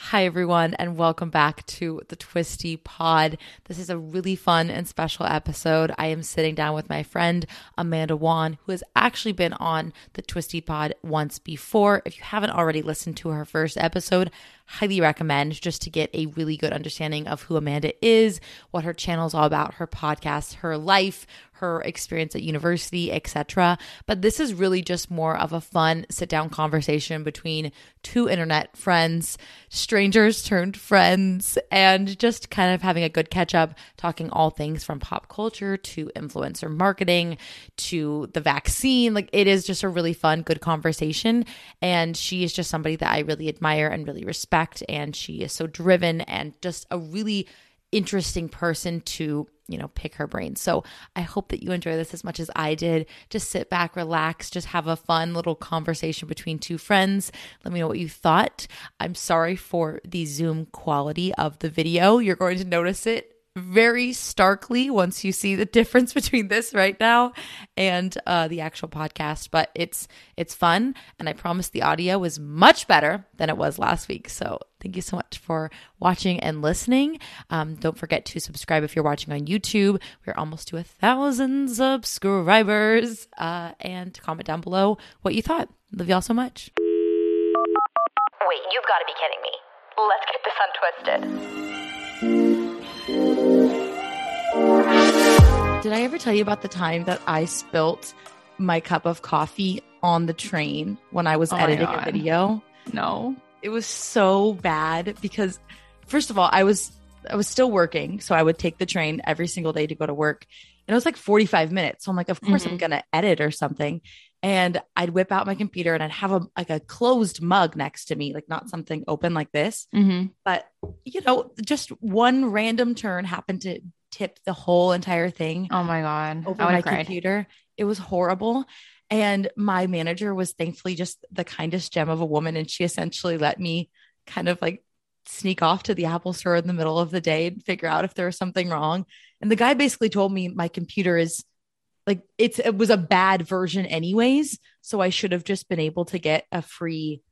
Hi, everyone, and welcome back to the Twisty Pod. This is a really fun and special episode. I am sitting down with my friend Amanda Wan, who has actually been on the Twisty Pod once before. If you haven't already listened to her first episode, highly recommend just to get a really good understanding of who Amanda is, what her channel is all about, her podcast, her life, her experience at university, etc. But this is really just more of a fun sit down conversation between two internet friends, strangers turned friends, and just kind of having a good catch up, talking all things from pop culture to influencer marketing to the vaccine. Like it is just a really fun, good conversation. And she is just somebody that I really admire and really respect. And she is so driven and just a really interesting person to you know pick her brain. So i hope that you enjoy this as much as i did. Just sit back relax just have a fun little conversation between two friends. Let me know what you thought. I'm sorry for the zoom quality of the video. You're going to notice it very starkly once you see the difference between this right now and uh, the actual podcast but it's it's fun. And i promise the audio was much better than it was last week. So thank you so much for watching and listening um, don't forget to subscribe if you're watching on youtube we're almost to a thousand subscribers uh, and comment down below what you thought love y'all so much Wait, you've got to be kidding me. Let's get this untwisted. Did I ever tell you about the time that I spilt my cup of coffee on the train when I was Oh editing a video? No. It was so bad because first of all, I was I was still working, so I would take the train every single day to go to work. And it was like 45 minutes. So I'm like, of course I'm Mhm. going to edit or something. And I'd whip out my computer and I'd have a like a closed mug next to me, like not something open like this Mm-hmm. but you know just one random turn happened to tip the whole entire thing Oh my god. over I my cried. computer it was horrible and my manager was thankfully just the kindest gem of a woman. And she essentially let me kind of like sneak off to the apple store in the middle of the day and figure out if there was something wrong. And the guy basically told me my computer is like it's it was a bad version anyways. So i should have just been able to get a free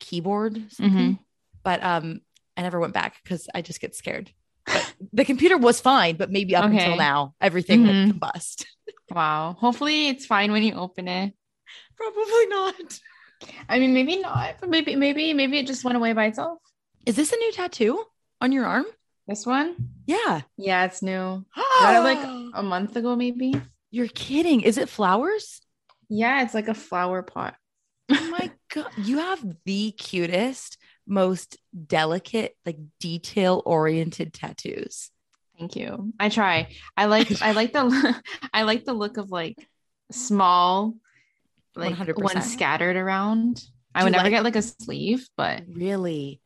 keyboard Mhm. but um i never went back because i just get scared. But the computer was fine but maybe up until now everything Mhm. would combust Wow. Hopefully it's fine when you open it. probably not I mean, maybe not, but maybe, maybe, maybe it just went away by itself. is this a new tattoo on your arm This one? yeah Yeah, it's new. Got like a month ago, maybe. you're kidding is it flowers Yeah, it's like a flower pot. oh my god you have the cutest most delicate like detail oriented tattoos Thank you. I try. I like. I like the. I like the look of like small, like 100%. one scattered around. I Do would never like- get like a sleeve, but really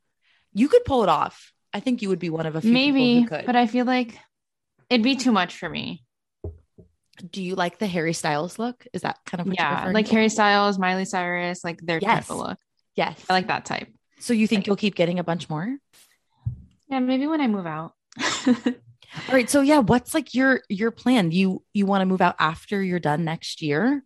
you could pull it off i think you would be one of a few people maybe. who could But I feel like it'd be too much for me. do you like the harry styles look is that kind of what you're yeah, like to? Harry Styles, Miley Cyrus, like their Yes. type of look. yes I like that type. so you think you'll keep getting a bunch more Yeah, maybe when I move out. All right. So yeah, what's like your your plan? You you want to move out after you're done next year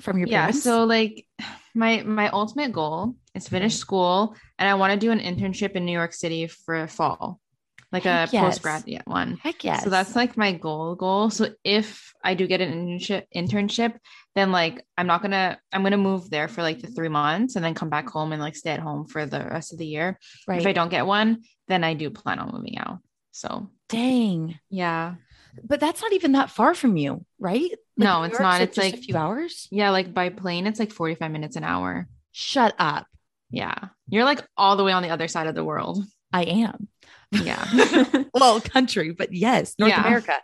from your yeah, parents? so like my my ultimate goal is to finish school and I want to do an internship in New York City for fall. Like Heck a yes. postgraduate one. Heck yes. So that's like my goal goal. So if I do get an internship internship, then like I'm not gonna I'm gonna move there for like the three months and then come back home and like stay at home for the rest of the year. right. If I don't get one, then I do plan on moving out. So Dang. yeah. But that's not even that far from you, right? No, it's not. It's like- a few hours. Yeah, like by plane, it's like 45 minutes an hour. Shut up. Yeah. You're like all the way on the other side of the world. I am. Yeah. Well, country, but yes, North Yeah. America.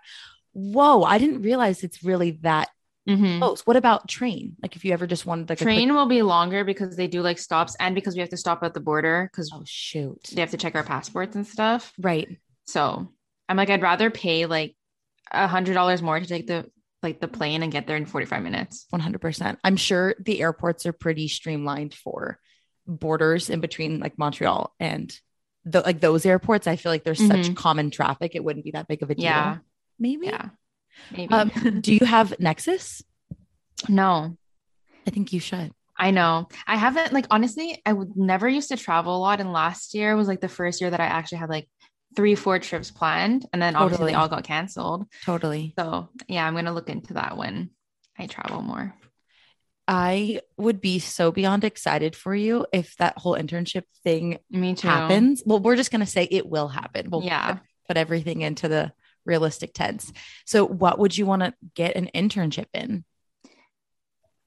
Whoa, I didn't realize it's really that Mhm. close. What about train? Like if you ever just wanted like a quick- Train will be longer because they do like stops and because we have to stop at the border because oh shoot. they have to check our passports and stuff. Right. So I'm like, I'd rather pay like a hundred dollars more to take the like the plane and get there in 45 minutes. 100%. I'm sure the airports are pretty streamlined for borders in between like Montreal and the, like those airports. I feel like there's such Mhm. common traffic. It wouldn't be that big of a deal. Yeah. Maybe. Yeah. Maybe. Um, do you have Nexus? no, I think you should. I know. I haven't like honestly, I would never used to travel a lot. And last year was like the first year that I actually had like three, four trips planned. And then obviously Totally. they all got canceled. Totally. So yeah, I'm gonna look into that when I travel more. I would be so beyond excited for you if that whole internship thing Me too. happens. Well, we're just going to say it will happen. We'll Yeah. put, put everything into the realistic tense. So, what would you want to get an internship in?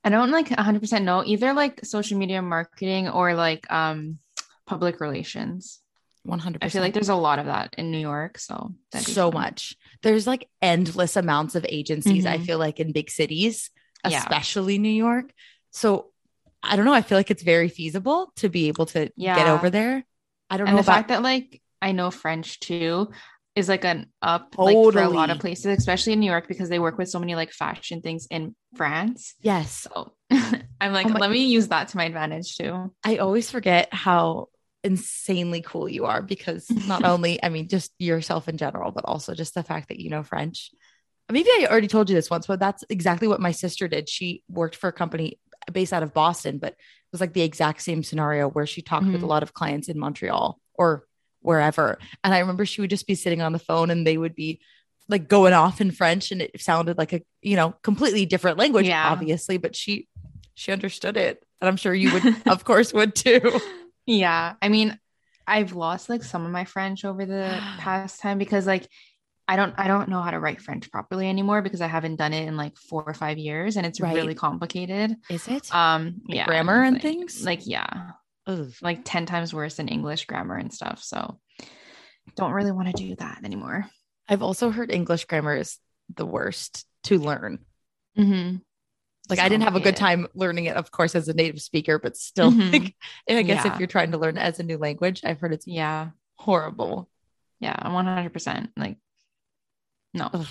I don't like 100% know either like social media marketing or like um public relations. 100%. I feel like there's a lot of that in New York. So so fun. much. There's like endless amounts of agencies, I Mhm. feel like in big cities, Yeah. especially New York. So, I don't know. I feel like it's very feasible to be able to get over there. I don't And know the about fact that like I know French too is like an up like for a lot of places, especially in New York because they work with so many like fashion things in France. yes. So I'm like, Oh my- let me use that to my advantage too. I always forget how insanely cool you are because not only, I mean, just yourself in general, but also just the fact that you know French. Maybe I already told you this once, but that's exactly what my sister did. She worked for a company based out of Boston, but it was like the exact same scenario where she talked with a Mhm. lot of clients in Montreal or wherever. And I remember she would just be sitting on the phone and they would be like going off in French and it sounded like a, you know, completely different language, Yeah. obviously, but she she understood it. And I'm sure you would of course would too. Yeah. I mean, I've lost like some of my French over the past time because like I don't I don't know how to write French properly anymore because I haven't done it in like four or five years and it's Right. really complicated. Is it? Um yeah. grammar and like- things? Like yeah. Ugh. Like 10 times worse than English grammar and stuff. So don't really want to do that anymore. I've also heard English grammar is the worst to learn. Mm-hmm. Like I didn't have a good time learning it, of course, as a native speaker, but still, Mhm. like, I guess Yeah. if you're trying to learn it as a new language, I've heard it's Yeah. horrible. Yeah. 100%. Like, no. Ugh.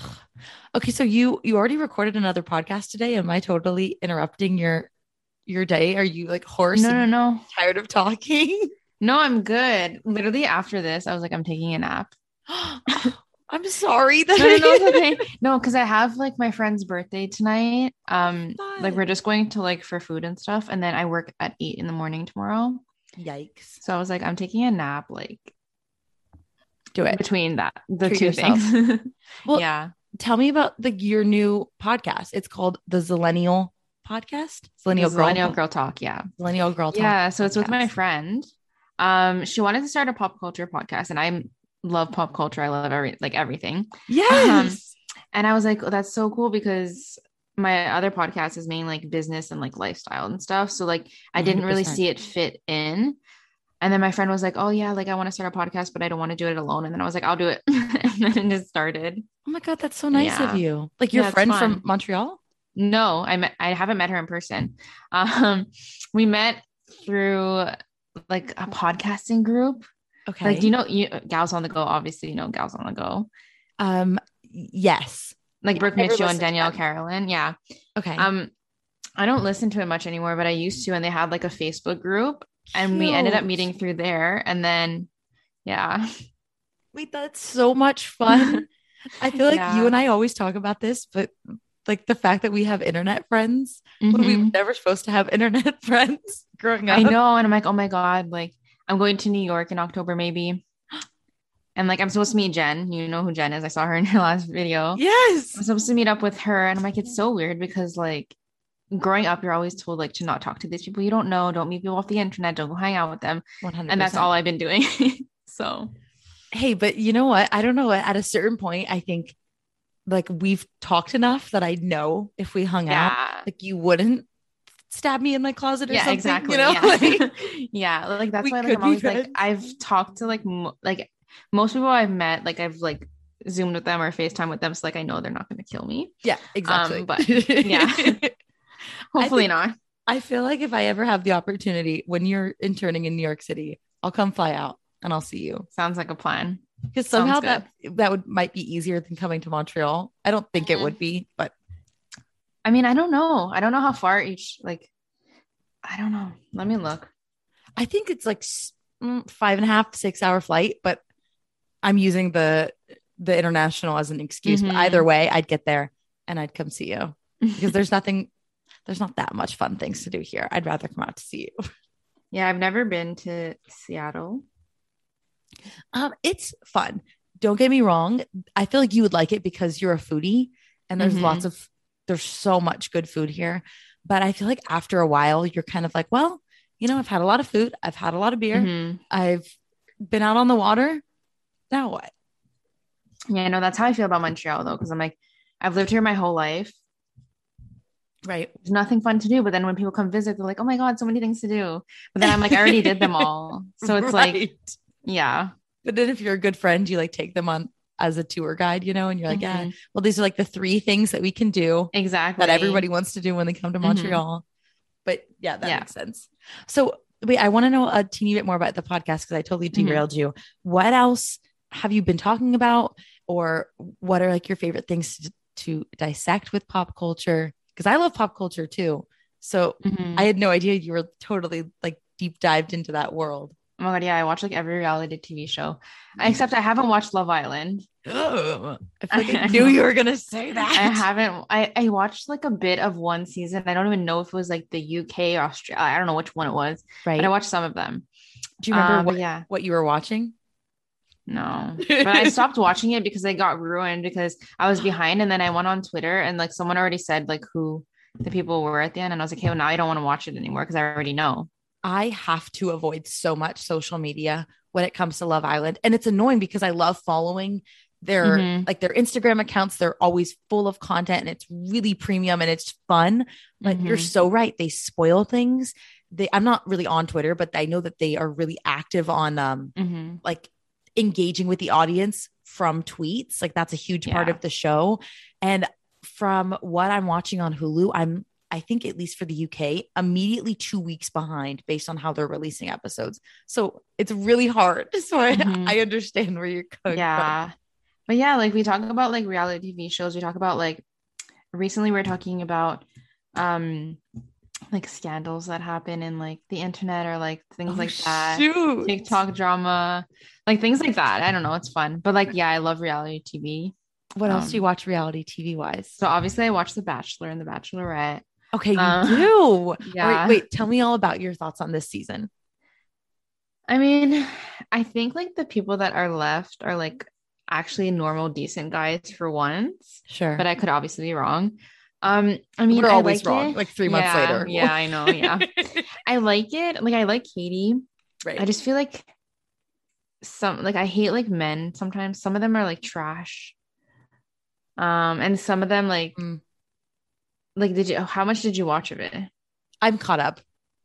Okay, so you you already recorded another podcast today. Am I totally interrupting your your day? Are you like hoarse No, no, no. tired of talking? No, I'm good. Literally after this, I was like, I'm taking a nap. I'm sorry that no, no, no, okay. No, because I have like my friend's birthday tonight. Um, like we're just going to like for food and stuff, and then I work at eight in the morning tomorrow. Yikes. So I was like, I'm taking a nap like Do it. between that the Treat two yourself. things. Well, yeah, Tell me about the your new podcast. It's called the Zillennial Podcast. Zillennial Girl. millennial girl talk. Yeah, Zillennial Girl Talk. yeah. So it's with my friend. Um, she wanted to start a pop culture podcast, and I love pop culture. I love every like everything. Yes. And I was like, oh, that's so cool because my other podcast is mainly like business and like lifestyle and stuff. So like I didn't really 100%. see it fit in. And then my friend was like, Oh yeah, like I want to start a podcast, but I don't want to do it alone. And then I was like, I'll do it. and then it just started. oh my god, that's so nice Yeah. of you. Like your Yeah, friend from. Montreal. No, I met I haven't met her in person. Um we met through like a podcasting group. Okay. Like, do you know you Gals on the Go? Obviously, you know Gals on the Go. Um. Yes. Like Brooke Miccio and Danielle. Carolyn. Yeah. Okay. Um, I don't listen to it much anymore, but I used to, and they had like a Facebook group, and we ended up meeting through there. And then, yeah, Wait, that's so much fun. I feel like Yeah. you and I always talk about this, but like the fact that we have internet friends when we were never supposed to have internet friends growing up. I know. And I'm like, oh my God, like I'm going to New York in October, maybe. And like I'm supposed to meet Jen. You know who Jen is. I saw her in your last video. Yes. I'm supposed to meet up with her. And I'm like, it's so weird because like growing up, you're always told like to not talk to these people you don't know, don't meet people off the internet, don't go hang out with them. 100 And that's all I've been doing. so Hey, but you know what? I don't know. At a certain point, I think like we've talked enough that I know if we hung out, like you wouldn't stab me in my closet or Yeah, something. exactly. You know, yeah. Like, yeah, like that's why like I'm always like. I've talked to like mo- like most people I've met, like I've like zoomed with them or FaceTime with them, so like I know they're not going to kill me. yeah, exactly. but, yeah. Hopefully think- not. I feel like if I ever have the opportunity when you're interning in New York City, I'll come fly out and I'll see you. Sounds like a plan. Because somehow that that would might be easier than coming to Montreal. I don't think it Mhm. would be, but I mean, I don't know. I don't know how far each like. I don't know. Let me look. I think it's like mm, five and a half, six hour flight. But I'm using the the international as an excuse. But Mhm. either way, I'd get there and I'd come see you because there's nothing, there's not that much fun things to do here. I'd rather come out to see you. yeah, I've never been to Seattle. Um, it's fun. Don't get me wrong. I feel like you would like it because you're a foodie and there's Mhm. lots of there's so much good food here. But I feel like after a while, you're kind of like, well, you know, I've had a lot of food, I've had a lot of beer, Mhm. I've been out on the water. Now what? Yeah, no, that's how I feel about Montreal though, because I'm like, I've lived here my whole life. Right. There's nothing fun to do, but then when people come visit, they're like, "Oh my god, so many things to do." But then I'm like, I already did them all, so it's like, yeah, but then if you're a good friend, you like take them on as a tour guide, you know, and you're like, yeah, Mhm. well, these are like the three things that we can do exactly. that everybody wants to do when they come to Mhm. Montreal. But yeah, that Yeah. makes sense. So wait, I want to know a teeny bit more about the podcast because I totally Mhm. derailed you. What else have you been talking about, or what are like your favorite things to, to dissect with pop culture? Because I love pop culture too. So Mhm. I had no idea you were totally like deep dived into that world. Oh my god, yeah, I watch like every reality TV show, mm-hmm. except I haven't watched Love Island. Ugh. I I I knew you were gonna say that. I haven't. I I watched like a bit of one season. I don't even know if it was like the UK or Australia. I don't know which one it was, Right. but I watched some of them. Do you remember uh, but what, yeah, what you were watching? no. But I stopped watching it because it got ruined because I was behind, and then I went on Twitter and like someone already said like who the people were at the end, and I was like, hey, well, now I don't want to watch it anymore because I already know. I have to avoid so much social media when it comes to Love Island. And it's annoying because I love following their Mhm. like their Instagram accounts. They're always full of content and it's really premium and it's fun. But you're Mhm. so right. They spoil things. They I'm not really on Twitter, but I know that they are really active on um Mhm. like engaging with the audience from tweets. Like that's a huge part of the show. And from what I'm watching on Hulu, I'm I think at least for the UK, immediately two weeks behind based on how they're releasing episodes. So it's really hard. So I, Mhm. I understand where you're going. yeah but yeah like we talk about like reality tv shows we talk about like recently we are talking about um like scandals that happen in like the internet or like things from. like Oh, that shoot. tiktok drama like things like that i don't know it's fun but like yeah i love reality tv What else um, do you watch reality TV wise? so obviously i watch the bachelor and the bachelorette okay, you uh, do. Yeah right, wait, tell me all about your thoughts on this season. I mean, I think like the people that are left are like actually normal, decent guys for once, Sure. but I could obviously be wrong. Um, I mean, We're always like wrong, it. like three months Yeah, later. Yeah, I know. Yeah, I like it. Like, I like Katie. right. I just feel like some like I hate like men sometimes. Some of them are like trash. Um, and some of them like Mm. Like did you how much did you watch of it? I'm caught up.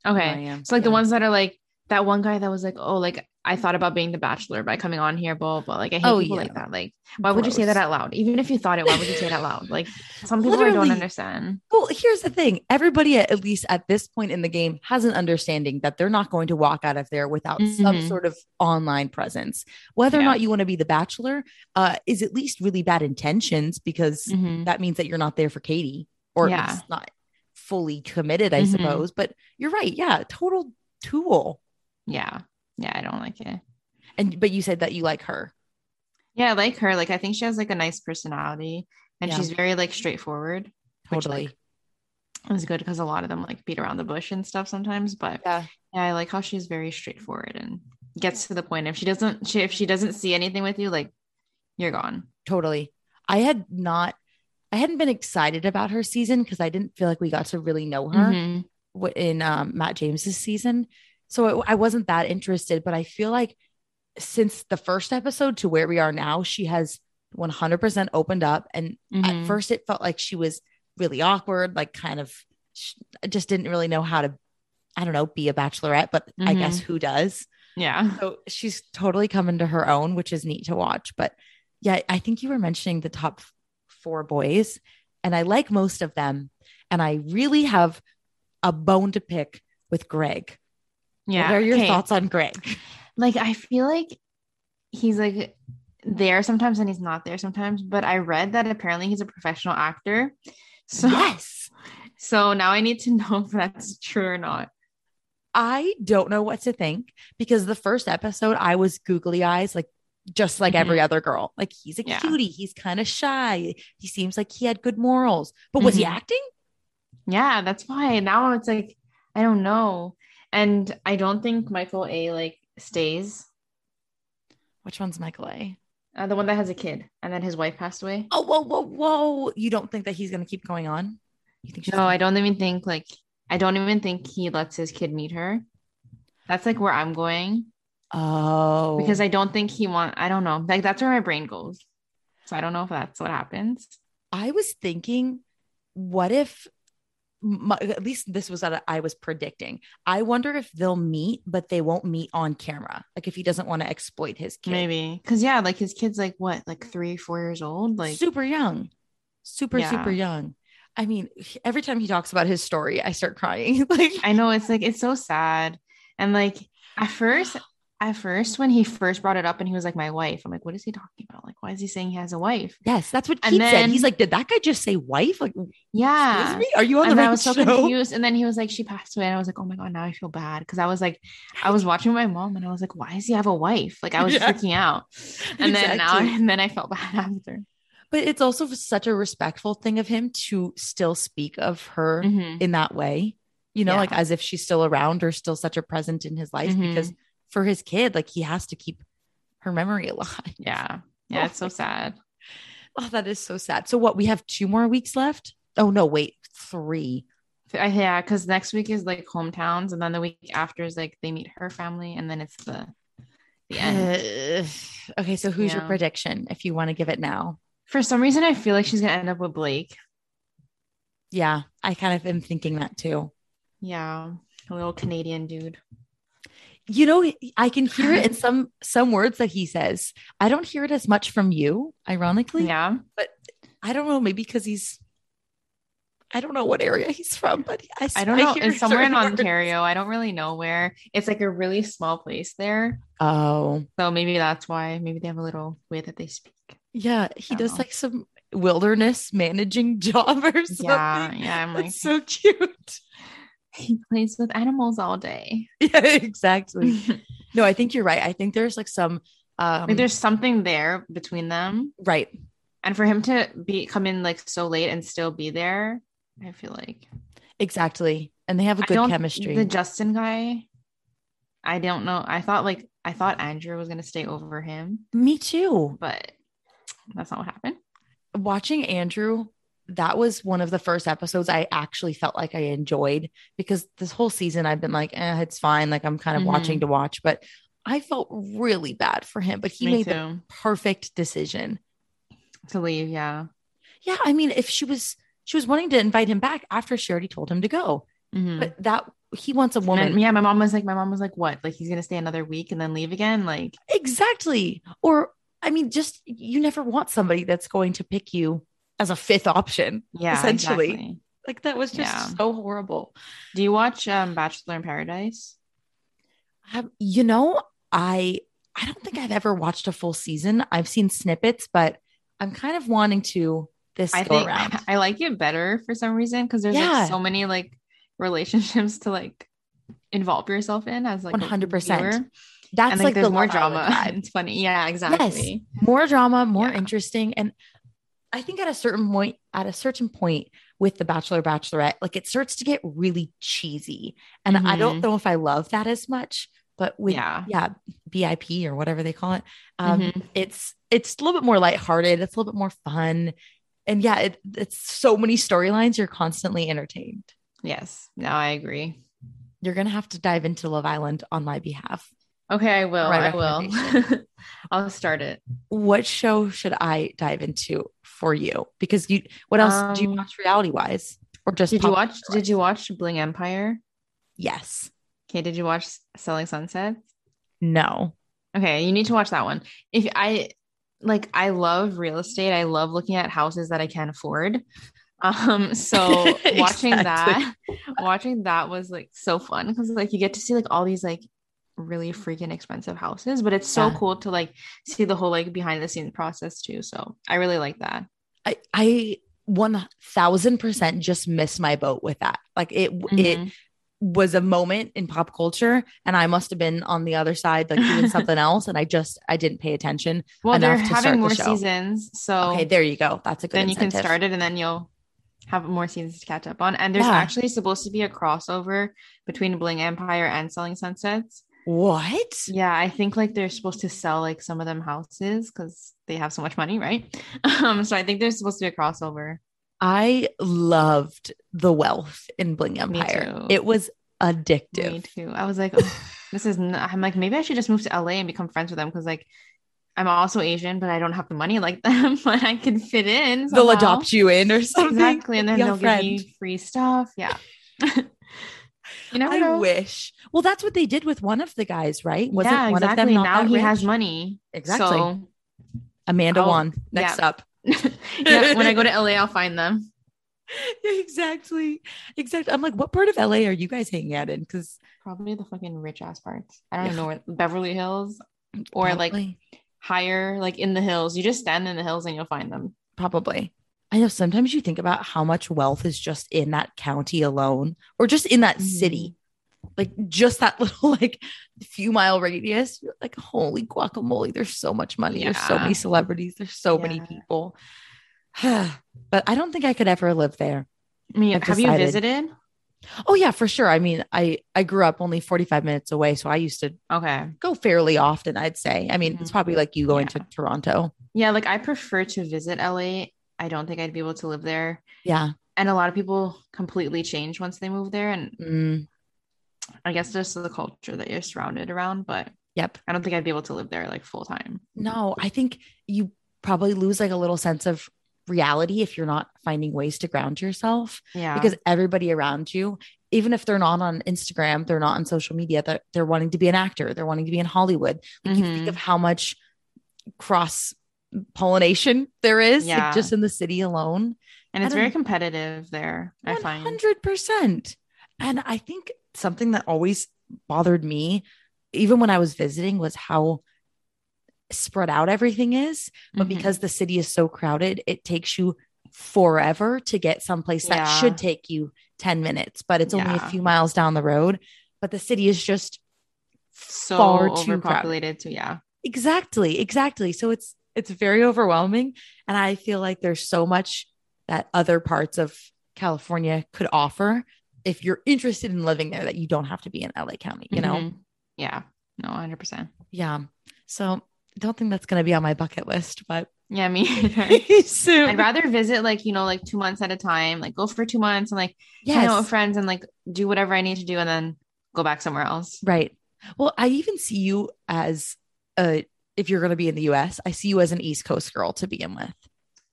Okay. I am. So like the ones that are like that one guy that was like, oh, like I thought about being the bachelor by coming on here, blah, blah, blah. Like I hate Oh, people yeah. like that. Like, why would you say that out loud? Even if you thought it, why would you say it out loud? Like some people I Literally. don't understand. Well, here's the thing. Everybody, at least at this point in the game, has an understanding that they're not going to walk out of there without some Mhm. sort of online presence. Whether or not you want to be the bachelor uh, is at least really bad intentions because Mhm. that means that you're not there for Katie or Yeah. least not fully committed, I Mhm. suppose. But you're right. Yeah. Total tool. Yeah. Yeah. I don't like it. And, but you said that you like her. Yeah. I like her. Like I think she has like a nice personality and Yeah. she's very like straightforward. which, Totally. like, is good because a lot of them like beat around the bush and stuff sometimes. But yeah. yeah, I like how she's very straightforward and gets to the point. If she doesn't, she, if she doesn't see anything with you, like you're gone. Totally. I had not, I hadn't been excited about her season because I didn't feel like we got to really know her Mhm. in um, Matt James's season. So it, I wasn't that interested, but I feel like since the first episode to where we are now, she has 100% opened up. And Mhm. at first it felt like she was really awkward, like kind of just didn't really know how to, I don't know, be a bachelorette, but I Mhm. guess who does? Yeah. So she's totally coming to her own, which is neat to watch. But yeah, I think you were mentioning the top four boys, and I like most of them. And I really have a bone to pick with Greg. Yeah. What are your okay. thoughts on Greg? Like I feel like he's like there sometimes and he's not there sometimes. But I read that apparently he's a professional actor. So yes. so now I need to know if that's true or not. I don't know what to think because the first episode, I was googly eyes, like just like every other girl. Like he's a Mm-hmm. Yeah. cutie. He's kind of shy. He seems like he had good morals. But was he Mhm. acting? Yeah, that's why now it's like I don't know. And I don't think Michael A like stays. Which one's Michael A? Uh, the one that has a kid and then his wife passed away. Oh, whoa, whoa, whoa. You don't think that he's going to keep going on? You think No, gonna- I don't even think like I don't even think he lets his kid meet her. That's like where I'm going Oh, because I don't think he want. I don't know. Like that's where my brain goes. So I don't know if that's what happens. I was thinking, what if, my, at least this was what I was predicting. I wonder if they'll meet, but they won't meet on camera. Like if he doesn't want to exploit his kid. Maybe because yeah, like his kid's like what, like three, four years old. Like super young, super, Yeah. super young. I mean, every time he talks about his story, I start crying. like, I know it's like it's so sad. And like at first, at first when he first brought it up and he was like my wife, I'm like, what is he talking about? Like, why is he saying he has a wife? yes, that's what Keith said. He's like, did that guy just say wife? Like, Yeah. Are you on and the I right was so confused. And then he was like, she passed away. And I was like, oh my God, now I feel bad. Because I was like, I was watching my mom and I was like, why does he have a wife? Like I was Yeah. freaking out. And then now and then I felt bad after. But it's also such a respectful thing of him to still speak of her Mhm. in that way, you know, Yeah. like as if she's still around or still such a present in his life Mhm. because for his kid, like he has to keep her memory alive. Yeah. Yeah. Oh it's so sad. Oh, that is so sad. So, what we have two more weeks left? Oh, no, wait, three. I- Yeah, because next week is like hometowns, and then the week after is like they meet her family, and then it's the the end. Uh, okay, so who's your prediction if you want to give it now? For some reason, I feel like she's gonna end up with Blake. Yeah, I kind of am thinking that too. Yeah, a little Canadian dude. You know, I can hear it in some some words that he says. I don't hear it as much from you, ironically. Yeah, but I don't know, maybe because he's I don't know what area he's from, but I, I don't know. It's somewhere in words. Ontario. I don't really know where. It's like a really small place there, Oh, so maybe that's why. Maybe they have a little way that they speak. yeah, he does know. like some wilderness managing job or something. Yeah, yeah. I'm like, That's so cute. He plays with animals all day. Yeah, exactly. No, I think you're right. I think there's like some um like there's something there between them, right. and for him to be come in like so late and still be there, I feel like Exactly. And they have a good chemistry. The Justin guy, I don't know. I thought like I thought Andrew was gonna stay over him, Me too. but that's not what happened. Watching Andrew, that was one of the first episodes I actually felt like I enjoyed because this whole season I've been like, eh, it's fine. Like I'm kind of Mhm. watching to watch, but I felt really bad for him. But he Me made the perfect decision. To leave, yeah. Yeah. I mean, if she was she was wanting to invite him back after she already told him to go. Mhm. But that he wants a woman. then- yeah, my mom was like, my mom was like, what? Like he's gonna stay another week and then leave again? Like, Exactly. Or I mean, just you never want somebody that's going to pick you as a fifth option. yeah, Essentially. exactly. Like that was just Yeah. so horrible. Do you watch um Bachelor in Paradise? Um, you know, I I don't think I've ever watched a full season. I've seen snippets, but I'm kind of wanting to this I go think around. I like it better for some reason because there's Yeah. like so many like relationships to like involve yourself in as like 100%. That's and like, like there's the more drama. it's funny. Yeah, exactly. Yes, more drama, more Yeah. interesting, and I think at a certain point, at a certain point, with the Bachelor Bachelorette, like it starts to get really cheesy. And I don't Mhm. know if I love that as much, but with Yeah. yeah, BIP or whatever they call it. Um, Mhm. it's it's a little bit more lighthearted, it's a little bit more fun. And yeah, it, it's so many storylines, you're constantly entertained. Yes. No, I agree. You're gonna have to dive into Love Island on my behalf. Okay, I will. I will. I'll start it. What show should I dive into for you? Because you what else do you Um, watch reality wise? Or just Did you watch did you watch Bling Empire? Yes. Okay, did you watch Selling Sunset? No. Okay, you need to watch that one. If I like I love real estate. I love looking at houses that I can't afford. Um so watching that watching that was like so fun because like you get to see like all these like really freaking expensive houses, but it's so Yeah. cool to like see the whole like behind the scenes process too. So I really like that. I I one thousand percent just missed my boat with that. Like it it Mhm. was a moment in pop culture and I must have been on the other side like doing something else and I just I didn't pay attention. well, they're enough to start having the more show. seasons, so Okay, there you go. That's a good then you can start it and then you'll have more seasons to catch up on. And there's Yeah. actually supposed to be a crossover between Bling Empire and Selling Sunsets. What? Yeah, I think like they're supposed to sell like some of them houses because they have so much money, right? Um, so I think there's supposed to be a crossover. I loved the wealth in Bling Empire. It was addictive. Me too. I was like, oh, this is. Not-. I'm like, maybe I should just move to LA and become friends with them because like, I'm also Asian, but I don't have the money like them, but I can fit in. They'll adopt you in or something. exactly, and then a they'll friend. give me free stuff. Yeah. you never I know. wish. Well, that's what they did with one of the guys, right? Was yeah, it one exactly. of them not now he has money. Exactly. So Amanda oh, I'll- won. Next yeah. up. yeah, when I go to LA, I'll find them. exactly. Exactly. I'm like, what part of LA are you guys hanging out in? Because Probably the fucking rich ass parts. I don't know where Beverly Hills or like higher, like in the hills. You just stand in the hills and you'll find them. probably. I know sometimes you think about how much wealth is just in that county alone or just in that city. Like just that little like few mile radius. Like, holy guacamole, there's so much money. There's so many celebrities. There's so many people. but I don't think I could ever live there. I mean, I've have you visited? Oh yeah, for sure. I mean, I I grew up only 45 minutes away, so I used to Okay. go fairly often, I'd say. I mean, it's Mhm. probably like you going Yeah. to Toronto. Yeah, like I prefer to visit LA. I don't think I'd be able to live there. Yeah. And a lot of people completely change once they move there. And Mm, I guess just the culture that you're surrounded around, but yep. I don't think I'd be able to live there like full time. No, I think you probably lose like a little sense of reality if you're not finding ways to ground yourself Yeah. because everybody around you, even if they're not on Instagram, they're not on social media, they're, they're wanting to be an actor, they're wanting to be in Hollywood. Like you think Mhm. of how much cross pollination there is like, just in the city alone. and it's very competitive there, I find. 100%. And I think something that always bothered me, even when I was visiting, was how spread out everything is. But Mhm. because the city is so crowded, it takes you forever to get someplace that should take you 10 minutes, but it's only a few miles down the road. But the city is just so far too overpopulated too. Yeah. Exactly, exactly. So it's it's very overwhelming and I feel like there's so much that other parts of California could offer if you're interested in living there that you don't have to be in LA County, you know? Mhm. Yeah. No, 100%. Yeah. So don't think that's going to be on my bucket list, but Yeah, me soon. I'd rather visit like, you know, like two months at a time, like go for two months and like hang out with friends and like do whatever I need to do and then go back somewhere else. Right. Well, I even see you as a if you're going to be in the US, I see you as an East Coast girl to begin with.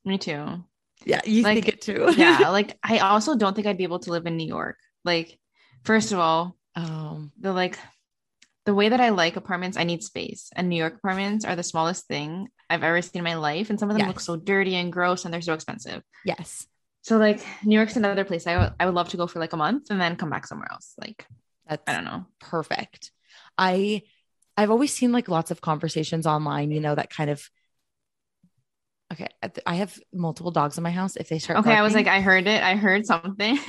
Me too. Yeah, you Like, think it too. Yeah. like I also don't think I'd be able to live in New York. Like, first of all, um, the like the way that I like apartments, I need space. And New York apartments are the smallest thing I've ever seen in my life. And some of them look so dirty and gross and they're so expensive. yes. So like New York's another place I would- I would love to go for like a month and then come back somewhere else. Like, That's I don't know. perfect. I I've always seen like lots of conversations online, you know, that kind of okay. I have multiple dogs in my house. If they start, Okay, I was like, I heard it. I heard something.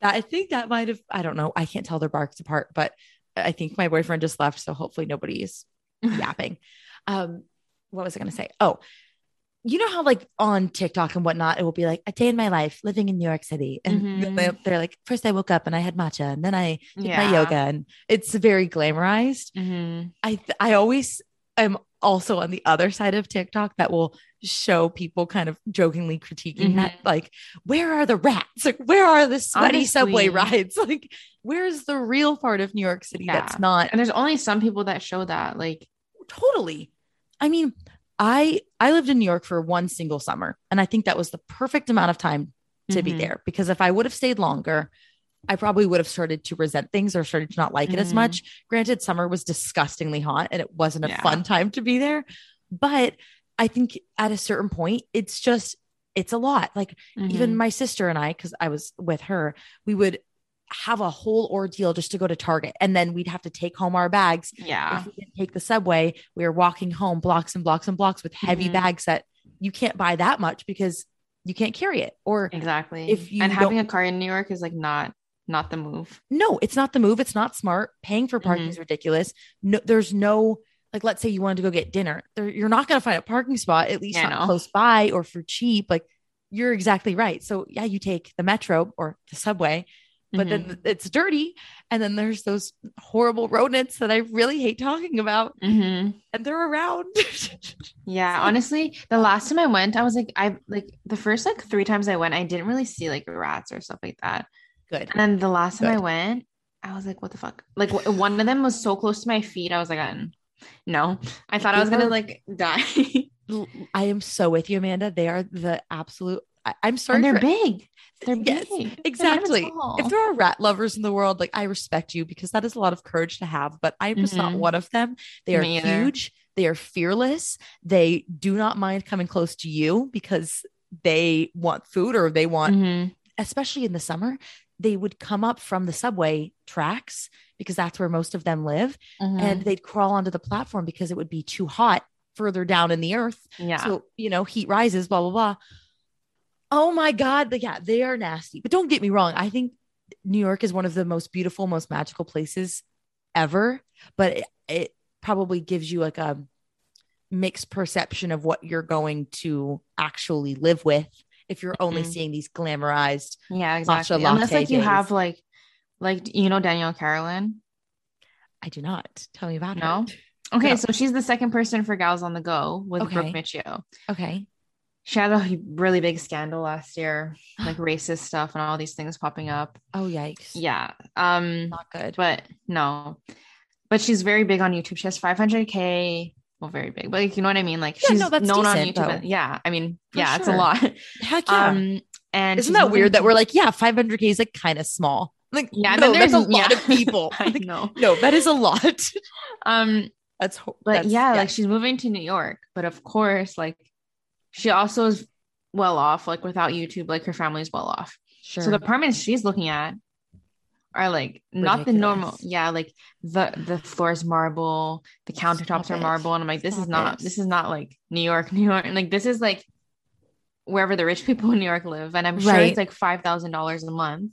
that I think that might have. I don't know. I can't tell their barks apart, but I think my boyfriend just left, so hopefully nobody's yapping. Um, what was I going to say? Oh, you know how like on TikTok and whatnot, it will be like a day in my life living in New York City. And Mhm. they- they're like, first I woke up and I had matcha and then I did Yeah. my yoga and it's very glamorized. Mhm. I th- I always am also on the other side of TikTok that will show people kind of jokingly critiquing Mm-hmm. like where are the rats like where are the sweaty subway rides like where's the real part of New York City that's not And there's only some people that show that. Like, totally I mean I I lived in New York for one single summer and I think that was the perfect amount of time to be Mhm. there because if I would have stayed longer I probably would have started to resent things or started to not like it as Mhm. much. Granted, summer was disgustingly hot and it wasn't a Yeah. fun time to be there. But I think at a certain point, it's just, it's a lot. Like even Mhm. my sister and I, because I was with her, we would have a whole ordeal just to go to Target. And then we'd have to take home our bags. yeah. If we didn't take the subway, we were walking home blocks and blocks and blocks with heavy Mhm. bags that you can't buy that much because you can't carry it. Or Exactly. If you and having a car in New York is like not not the move. no, it's not the move. It's not smart. Paying for parking Mhm. is ridiculous. No, there's no like. Let's say you wanted to go get dinner. There, you're not going to find a parking spot at least Yeah, not no. close by or for cheap. Like you're exactly right. So yeah, you take the metro or the subway, but Mm-hmm. then it's dirty, and then there's those horrible rodents that I really hate talking about, Mhm. and they're around. Yeah, honestly, the last time I went, I was like, I like the first like three times I went, I didn't really see like rats or stuff like that. Good. And then the last time I went, I was like, what the fuck? Like w- one of them was so close to my feet, I was like, uh, no, I thought I was gonna like die. I am so with you, Amanda. They are the absolute. I, I'm sorry. and they're for- big. They're Yes, big. They're Exactly. If there are rat lovers in the world, like I respect you because that is a lot of courage to have, but I'm just not Mhm. one of them. They are huge. They are fearless. They do not mind coming close to you because they want food or they want, Mhm. especially in the summer, they would come up from the subway tracks because that's where most of them live Mhm. and they'd crawl onto the platform because it would be too hot further down in the earth yeah, so, you know, heat rises, blah, blah, blah. Oh my God. But yeah, they are nasty. But don't get me wrong. I think New York is one of the most beautiful, most magical places ever. But it, it probably gives you like a mixed perception of what you're going to actually live with if you're only Mhm. seeing these glamorized. yeah, exactly. Unless like you have like, like you know Danielle Carolyn. I do not. Tell me about her. No? her. Okay, No. so she's the second person for Gals on the Go with Okay. Brooke Miccio. Okay. She had a really big scandal last year, like racist stuff and all these things popping up. Oh, yikes. Yeah. Um, Not good. but no. But she's very big on YouTube. She has 500k. Well, very big, but like, you know what I mean? Like Yeah, she's no, that's known on YouTube. and- yeah. I mean, For yeah, it's a lot. Heck yeah. Um, and Isn't that weird that we're like, yeah, 500K is like kind of small? Like, yeah, no, that's a there's- lot yeah. of people. I Like, know. no, that is a lot. Um, That's ho- but that's- yeah, like she's moving to New York, but of course, like she also is well off. Like without YouTube, like her family's well off. sure. So the apartments she's looking at are like not the normal. Yeah, like the the floors marble, the countertops Stop are it. marble, and I'm like, this is not it. this is not like New York, New York. And like this is like wherever the rich people in New York live, and I'm sure Right. it's like five thousand dollars a month.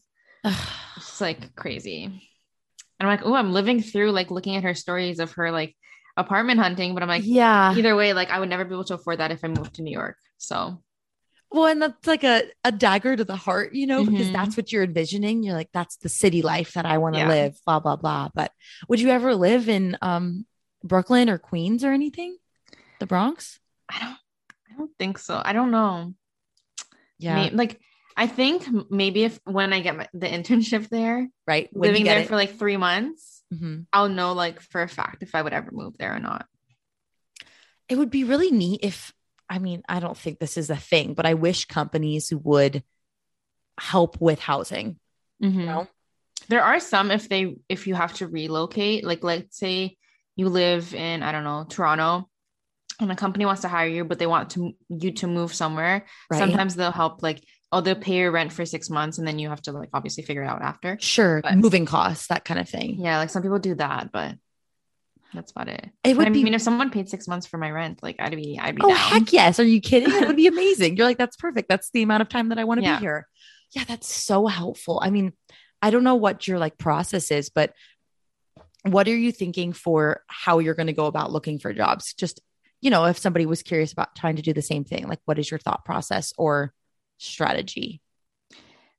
It's like crazy. And I'm like, oh, I'm living through like looking at her stories of her like apartment hunting, but I'm like, yeah. either way, like I would never be able to afford that if I moved to New York. So Well, and that's like a, a dagger to the heart, you know, because Mhm. that's what you're envisioning. You're like, that's the city life that I want to Yeah. live, blah, blah, blah. But would you ever live in um Brooklyn or Queens or anything? The Bronx? I don't I don't think so. I don't know. Yeah. May- like I think maybe if when I get my, the internship there, right. When living there it. for like three months, Mhm. I'll know like for a fact if I would ever move there or not. it would be really neat if I mean, I don't think this is a thing, but I wish companies would help with housing. You know? There are some if they if you have to relocate, like let's say you live in I don't know Toronto, and a company wants to hire you, but they want to you to move somewhere. Right. Sometimes they'll help like oh they'll pay your rent for six months, and then you have to like obviously figure it out after. Sure, But- moving costs, that kind of thing. Yeah, like some people do that, but that's about it. It would I be mean, if someone paid six months for my rent, like I'd be, I'd be Oh down. heck yes! Are you kidding? It would be amazing. You're like, that's perfect. That's the amount of time that I want to Yeah. be here. Yeah, that's so helpful. I mean, I don't know what your like process is, but what are you thinking for how you're going to go about looking for jobs? Just you know, if somebody was curious about trying to do the same thing, like what is your thought process or strategy?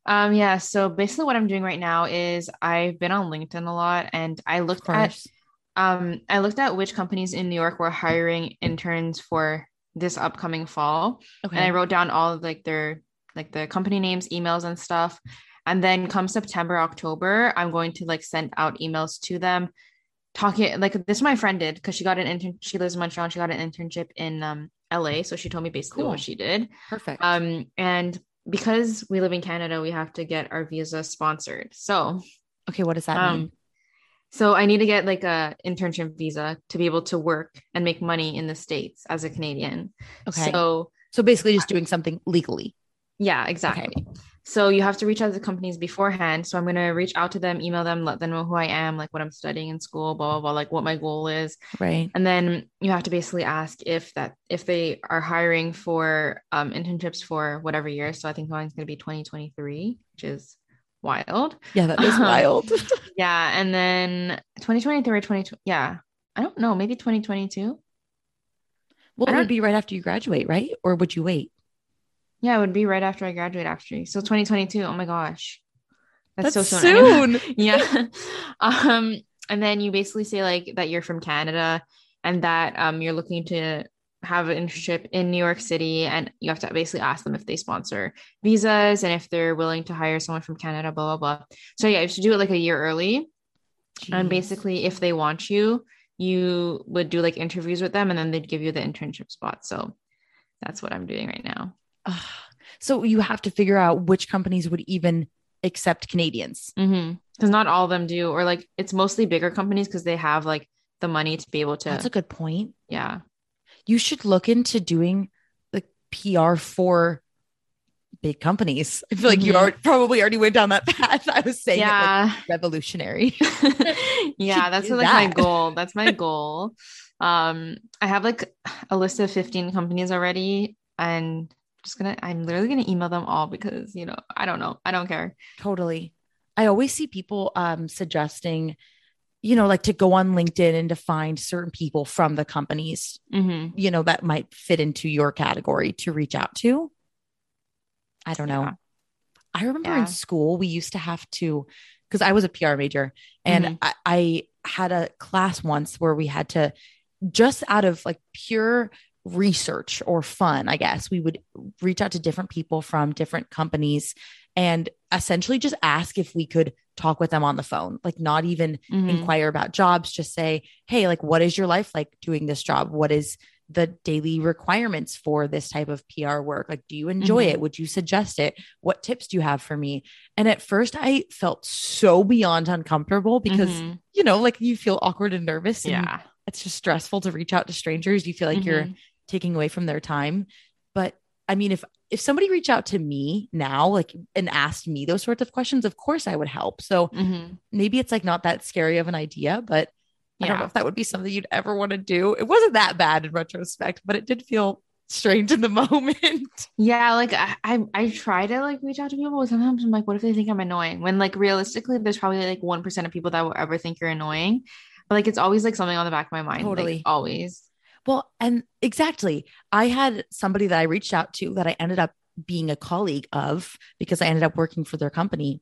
Um, yeah. So basically, what I'm doing right now is I've been on LinkedIn a lot, and I looked at um I looked at which companies in New York were hiring interns for this upcoming fall, Okay. and I wrote down all of like their like the company names, emails, and stuff. And then come September, October, I'm going to like send out emails to them, talking like this. My friend did because she got an intern. She lives in Montreal. And she got an internship in um LA, so she told me basically Cool. what she did. Perfect. Um, and because we live in Canada, we have to get our visa sponsored. So, okay. What does that mean? um, so I need to get like a internship visa to be able to work and make money in the states as a Canadian. Okay. So So basically just doing something legally. yeah, exactly. So you have to reach out to companies beforehand. So I'm gonna reach out to them, email them, let them know who I am, like what I'm studying in school, blah blah blah, like what my goal is, Right. and then you have to basically ask if that if they are hiring for um, internships for whatever year. So I think mine's gonna be 2023, which is wild. Yeah, that is Um, wild. Yeah, and then 2023 or 2020. Yeah, I don't know, maybe 2022. well, it would be right after you graduate, right? Or would you wait? Yeah, it would be right after I graduate. Actually, so 2022. Oh my gosh, that's, That's so soon. soon. yeah. um, and then you basically say like that you're from Canada and that um you're looking to have an internship in New York City, and you have to basically ask them if they sponsor visas and if they're willing to hire someone from Canada. Blah blah blah. So yeah, you should do it like a year early. And basically, if they want you, you would do like interviews with them and then they'd give you the internship spot. So that's what I'm doing right now. Ugh. so you have to figure out which companies would even accept Canadians. Mm-hmm. Because not all of them do, or like it's mostly bigger companies because they have like the money to be able to. That's a good point. yeah. You should look into doing like PR for big companies. I feel like you Mhm. already, probably already went down that path. I was saying it like Yeah. revolutionary. yeah, that's like my goal. That's my goal. Um, I have like a list of 15 companies already, and just gonna I'm literally gonna email them all because you know, I don't know. I don't care. Totally. I always see people um suggesting, you know, like to go on LinkedIn and to find certain people from the companies, Mm-hmm. you know, that might fit into your category to reach out to. I don't know. Yeah. I remember Yeah. in school we used to have to because I was a PR major and Mhm. I, I had a class once where we had to just out of like pure research or fun, I guess, we would reach out to different people from different companies and essentially just ask if we could talk with them on the phone, like not even Mhm. inquire about jobs, just say, Hey, like, what is your life like doing this job? What is the daily requirements for this type of PR work? Like, do you enjoy Mhm. it? Would you suggest it? What tips do you have for me? And at first, I felt so beyond uncomfortable because, Mhm. you know, like you feel awkward and nervous. And yeah. it's just stressful to reach out to strangers. You feel like you're Mhm. Taking away from their time. But I mean, if if somebody reached out to me now, like and asked me those sorts of questions, of course I would help. So Mhm. maybe it's like not that scary of an idea, but I don't know if that would be something you'd ever want to do. It wasn't that bad in retrospect, but it did feel strange in the moment. Yeah, like I, I I try to like reach out to people, but sometimes I'm like, what if they think I'm annoying? When like realistically, there's probably like one percent of people that will ever think you're annoying. But like it's always like something on the back of my mind. like, always. Well, and exactly. I had somebody that I reached out to that I ended up being a colleague of because I ended up working for their company.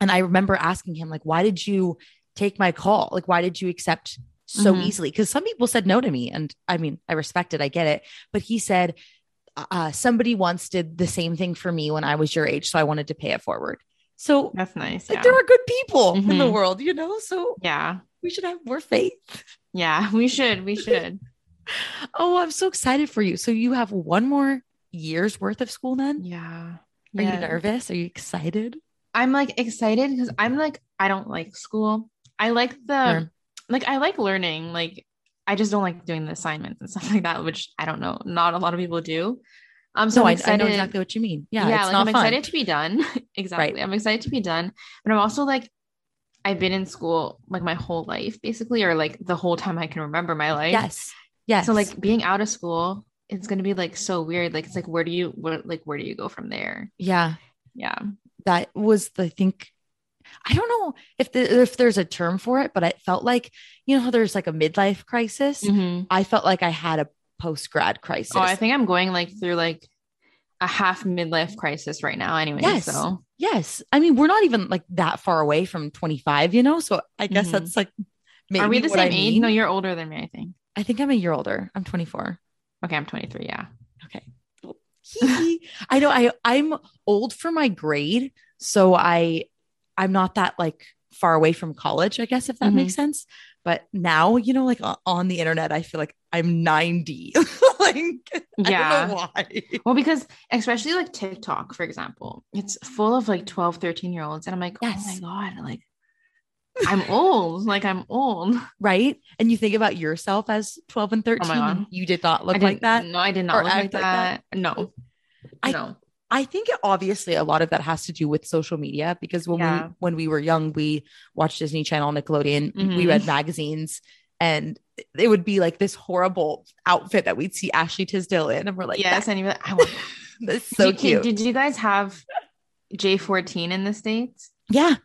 And I remember asking him, like, why did you take my call? Like, why did you accept so Mhm. easily? Because some people said no to me. And I mean, I respect it, I get it. But he said, uh, somebody once did the same thing for me when I was your age. So I wanted to pay it forward. So That's nice. like, Yeah. there are good people in the Mhm. world, you know? So yeah. we should have more faith. Yeah. We should. We should. Oh, I'm so excited for you. So you have one more year's worth of school then? Yeah. Are Yeah. you nervous? Are you excited? I'm like excited because I'm like, I don't like school. I like the like I like learning. Like I just don't like doing the assignments and stuff like that, which I don't know. Not a lot of people do. Um, so no, I, I know exactly what you mean. Yeah, yeah, like I'm fun. excited to be done. exactly. Right. I'm excited to be done. But I'm also like, I've been in school like my whole life, basically, or like the whole time I can remember my life. yes, yes. So like being out of school, it's gonna be like so weird. Like it's like where do you what like where do you go from there? yeah, Yeah. that was the I think. I don't know if the, if there's a term for it, but I felt like you know how there's like a midlife crisis. Mhm. I felt like I had a post grad crisis. Oh, I think I'm going like through like a half midlife crisis right now. Anyway, Yes. so yes. I mean, we're not even like that far away from 25, you know? So I guess Mhm. that's like maybe are we the what I same age? mean. No, you're older than me. I think. I think I'm a year older. I'm 24. Okay, I'm 23. Yeah. Okay. I know I I'm old for my grade, so I I'm not that like far away from college, I guess if that Mhm. makes sense. But now, you know, like on the internet, I feel like I'm 90. like I Yeah. don't know why. Well, because especially like TikTok, for example, it's full of like 12, 13 year olds. And I'm like, Yes. oh my God, like I'm old. Like I'm old. Right. And you think about yourself as 12 and 13. Oh and you did not look like that. No, I did not look like act like that. that? No. I- no. I think obviously a lot of that has to do with social media because when Yeah. we when we were young, we watched Disney Channel, Nickelodeon, we Mhm. read magazines, and it would be like this horrible outfit that we'd see Ashley Tisdale in, and we're like, yes. And you're like, I want that's so Did cute. Did you guys have J14 in the States? yeah,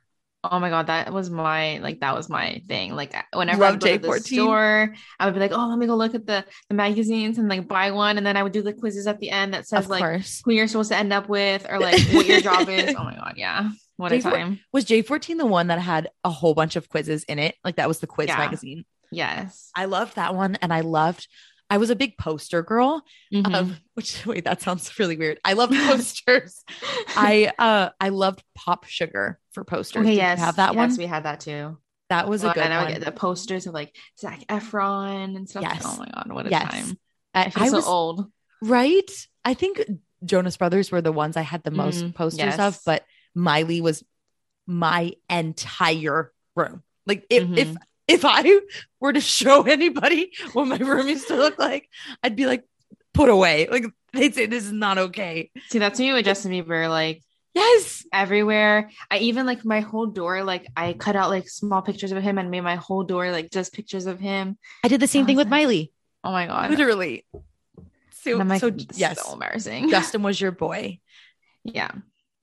Oh my god, that was my like that was my thing. Like whenever Love I would go to the J14. store, I would be like, oh, let me go look at the the magazines and like buy one, and then I would do the quizzes at the end that says like who you're supposed to end up with or like what your job is. Oh my god, yeah, what a J4 time. Was J14 the one that had a whole bunch of quizzes in it? Like that was the quiz Yeah. magazine. Yes. I loved that one, and I loved. I was a big poster girl. Mhm. Of which wait, that sounds really weird. I love posters. I uh I loved Pop Sugar for posters. okay, yes, have that yes, one. we had that too. that was a good and I would one. get the posters of like Zac Efron and stuff. Yes. Oh my god, what a Yes. time! I, feel I so was old. right. I think Jonas Brothers were the ones I had the most Mhm, posters of, but Miley was my entire room. Like if if Mhm. if I were to show anybody what my room used to look like, I'd be like, put away. Like they'd say this is not okay. See, that's me with Justin Bieber. Like Yes. everywhere. I even like my whole door, like I cut out like small pictures of him and made my whole door like just pictures of him. I did the same thing was with like- Miley. Oh my god. Literally. So, And I'm like, so so yes, embarrassing. Justin was your boy. yeah.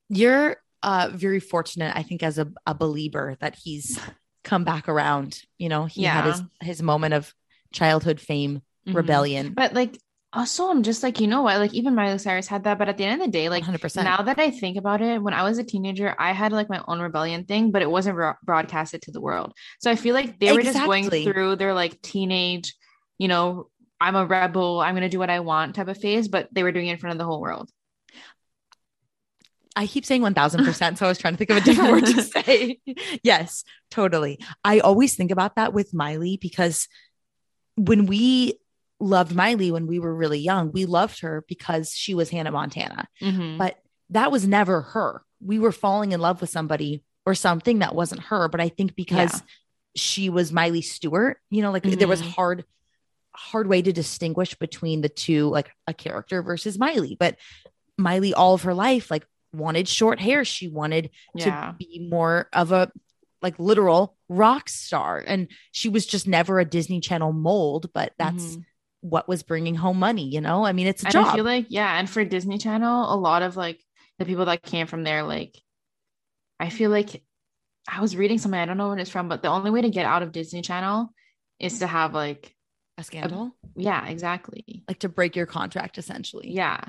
You're uh very fortunate, I think, as a, a believer that he's come back around. You know, he had his his moment of childhood fame, Mhm. rebellion. But like also I'm just like, you know what? Like even Miley Cyrus had that, but at the end of the day, like 100%. now that I think about it, when I was a teenager, I had like my own rebellion thing, but it wasn't bro- broadcasted to the world. So I feel like they were just going through their like teenage, you know, I'm a rebel, I'm gonna do what I want type of phase, but they were doing it in front of the whole world. I keep saying 1000%. So I was trying to think of a different word to say. yes, totally. I always think about that with Miley because when we loved Miley when we were really young, we loved her because she was Hannah Montana. Mhm. but that was never her. We were falling in love with somebody or something that wasn't her. But I think because Yeah. she was Miley Stewart, you know, like there was Mhm. hard, hard way to distinguish between the two, like a character versus Miley. But Miley, all of her life, like wanted short hair. She wanted Yeah. to be more of a like literal rock star. And she was just never a Disney Channel mold, but that's Mhm. What was bringing home money, you know? I mean, it's a and job. I feel like yeah, and for Disney Channel, a lot of like the people that came from there, like I feel like I was reading something, I don't know when it's from, but the only way to get out of Disney Channel is to have like a scandal, yeah, exactly. like to break your contract essentially. Yeah.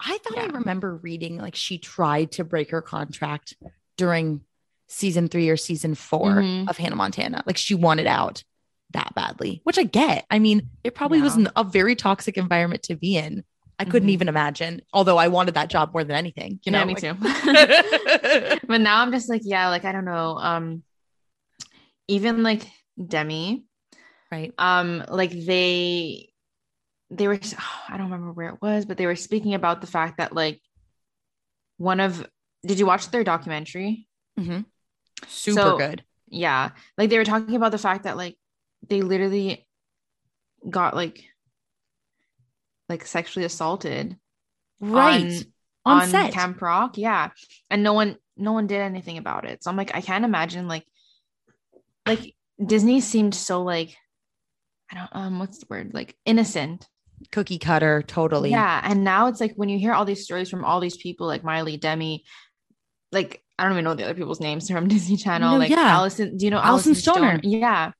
I thought I remember reading like she tried to break her contract during season three or season 4 Mhm. of Hannah Montana. Like she wanted out that badly, which I get. I mean, it probably was Yeah. an- a very toxic environment to be in. I couldn't Mhm. even imagine, although I wanted that job more than anything. You know, yeah, me like- too. but now I'm just like, yeah, like I don't know. Um even like Demi, right. um, like they they were I don't remember where it was, but they were speaking about the fact that like one of did you watch their documentary? Mm-hmm. Super So- good. Yeah. Like they were talking about the fact that like they literally got like like sexually assaulted Right. on, On, set. Camp Rock. Yeah. And no one no one did anything about it. So I'm like, I can't imagine like like Disney seemed so like I don't um what's the word? Like innocent. Cookie cutter. Totally. Yeah. And now it's like when you hear all these stories from all these people like Miley, Demi, like I don't even know the other people's names from Disney Channel. No, like yeah. Alyson, do you know Alyson Alyson, Stoner. Yeah.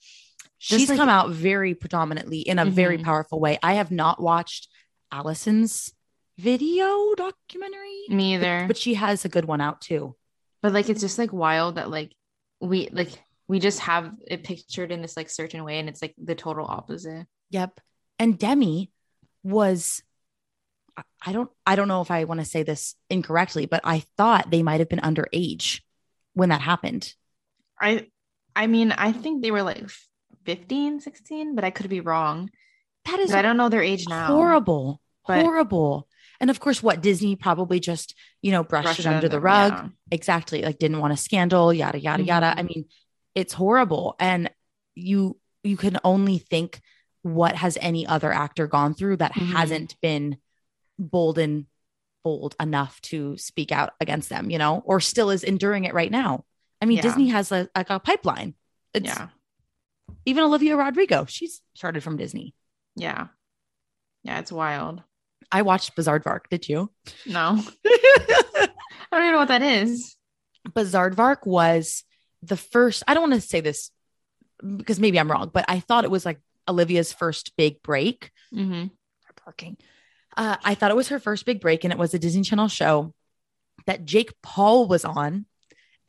She's like- come out very predominantly in a very Mhm. powerful way. I have not watched Alyson's video documentary, Me either. but she has a good one out too. But like it's just like wild that like we like we just have it pictured in this like certain way and it's like the total opposite. Yep. And Demi was I- I don't I don't know if I want to say this incorrectly, but I thought they might have been underage when that happened. I I mean, I think they were like 15, 16, but I could be wrong. That is But I don't know their age now. horrible. but- horrible. And of course, what Disney probably just, you know, brushed Brush it under the rug. yeah. Exactly. Like didn't want a scandal, yada, yada, yada. I mean, it's horrible. And you you can only think what has any other actor gone through that Mhm. hasn't been bold and bold enough to speak out against them, you know, or still is enduring it right now. I mean, Yeah. Disney has a, like a pipeline. It's Yeah. Even Olivia Rodrigo, she's started from Disney. Yeah. Yeah, it's wild. I watched Bizarre Did you? No. I don't even know what that is. Bizarre was the first, I don't want to say this because maybe I'm wrong, but I thought it was like Olivia's first big break. Mm-hmm. Parking. Uh, I thought it was her first big break, and it was a Disney Channel show that Jake Paul was on.